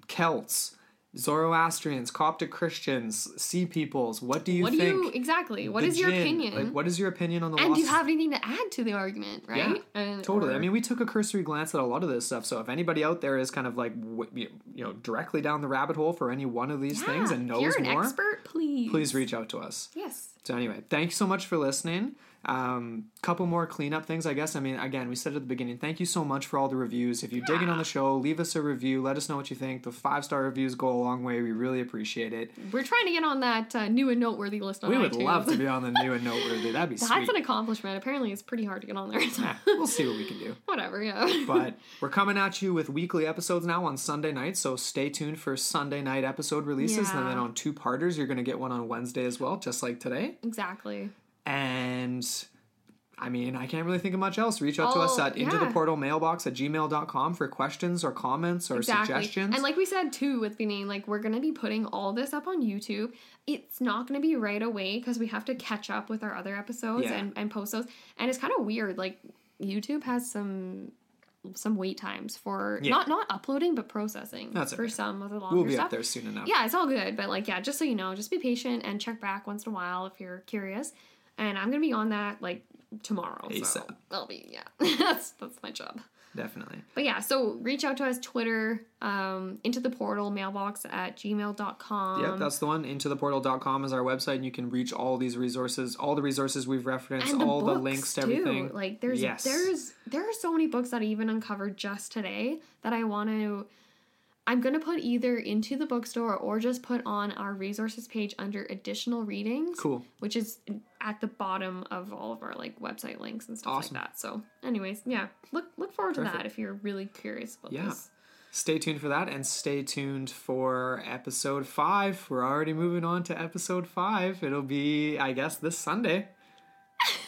Celts, Zoroastrians, Coptic Christians, Sea Peoples, what do you what do think? you exactly? What is your djinn, opinion? Like, what is your opinion on the and lost do you have anything to add to the argument, right? Yeah, And- Totally. I mean, we took a cursory glance at a lot of this stuff. So if anybody out there is kind of like, you know, directly down the rabbit hole for any one of these yeah, things and if knows you're an more, expert, please. please reach out to us. Yes. So anyway, thank you so much for listening. Um, couple more cleanup things, I guess. I mean, again, we said at the beginning, thank you so much for all the reviews. If you dig in on the show, leave us a review. Let us know what you think. The five star reviews go a long way. We really appreciate it. We're trying to get on that uh, new and noteworthy list on We would iTunes. love to be on the new and noteworthy. That'd be That's sweet. an accomplishment. Apparently, it's pretty hard to get on there. So. Yeah, we'll see what we can do. Whatever, yeah. But we're coming at you with weekly episodes now on Sunday night, so stay tuned for Sunday night episode releases. And then on two parters, you're going to get one on Wednesday as well, just like today. exactly. And I mean, I can't really think of much else. Reach out to us Oh, at into the yeah. portal mailbox at gmail.com for questions or comments or Exactly. suggestions. And like we said too with beginning, like we're gonna be putting all this up on YouTube. It's not gonna be right away because we have to catch up with our other episodes Yeah. and, and post those. And it's kind of weird. Like YouTube has some some wait times for Yeah. not not uploading but processing That's for okay. some of the longer we'll be stuff. up there soon enough. Yeah, it's all good. But like, yeah, just so you know, just be patient and check back once in a while if you're curious. And I'm gonna be on that like tomorrow. So ASAP. I'll be yeah. that's that's my job. Definitely. But yeah, so reach out to us Twitter, um, into the portal mailbox at gmail.com. Yep, that's the one. Intotheportal.com is our website, and you can reach all these resources, all the resources we've referenced, the all the links to too. everything. Like there's Yes. there's there are so many books that I even uncovered just today that I want to I'm gonna put either into the bookstore or just put on our resources page under additional readings. Cool. Which is at the bottom of all of our like website links and stuff Awesome. like that. So anyways, yeah. Look look forward to that if you're really curious about Yeah. this. Stay tuned for that and stay tuned for episode five. We're already moving on to episode five. It'll be, I guess, this Sunday.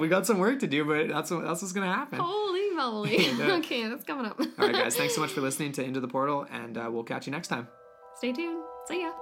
we got some work to do, but that's what, that's what's gonna happen. Holy okay, that's coming up. All right, guys. Thanks so much for listening to Into the Portal, and uh, we'll catch you next time. Stay tuned. See ya.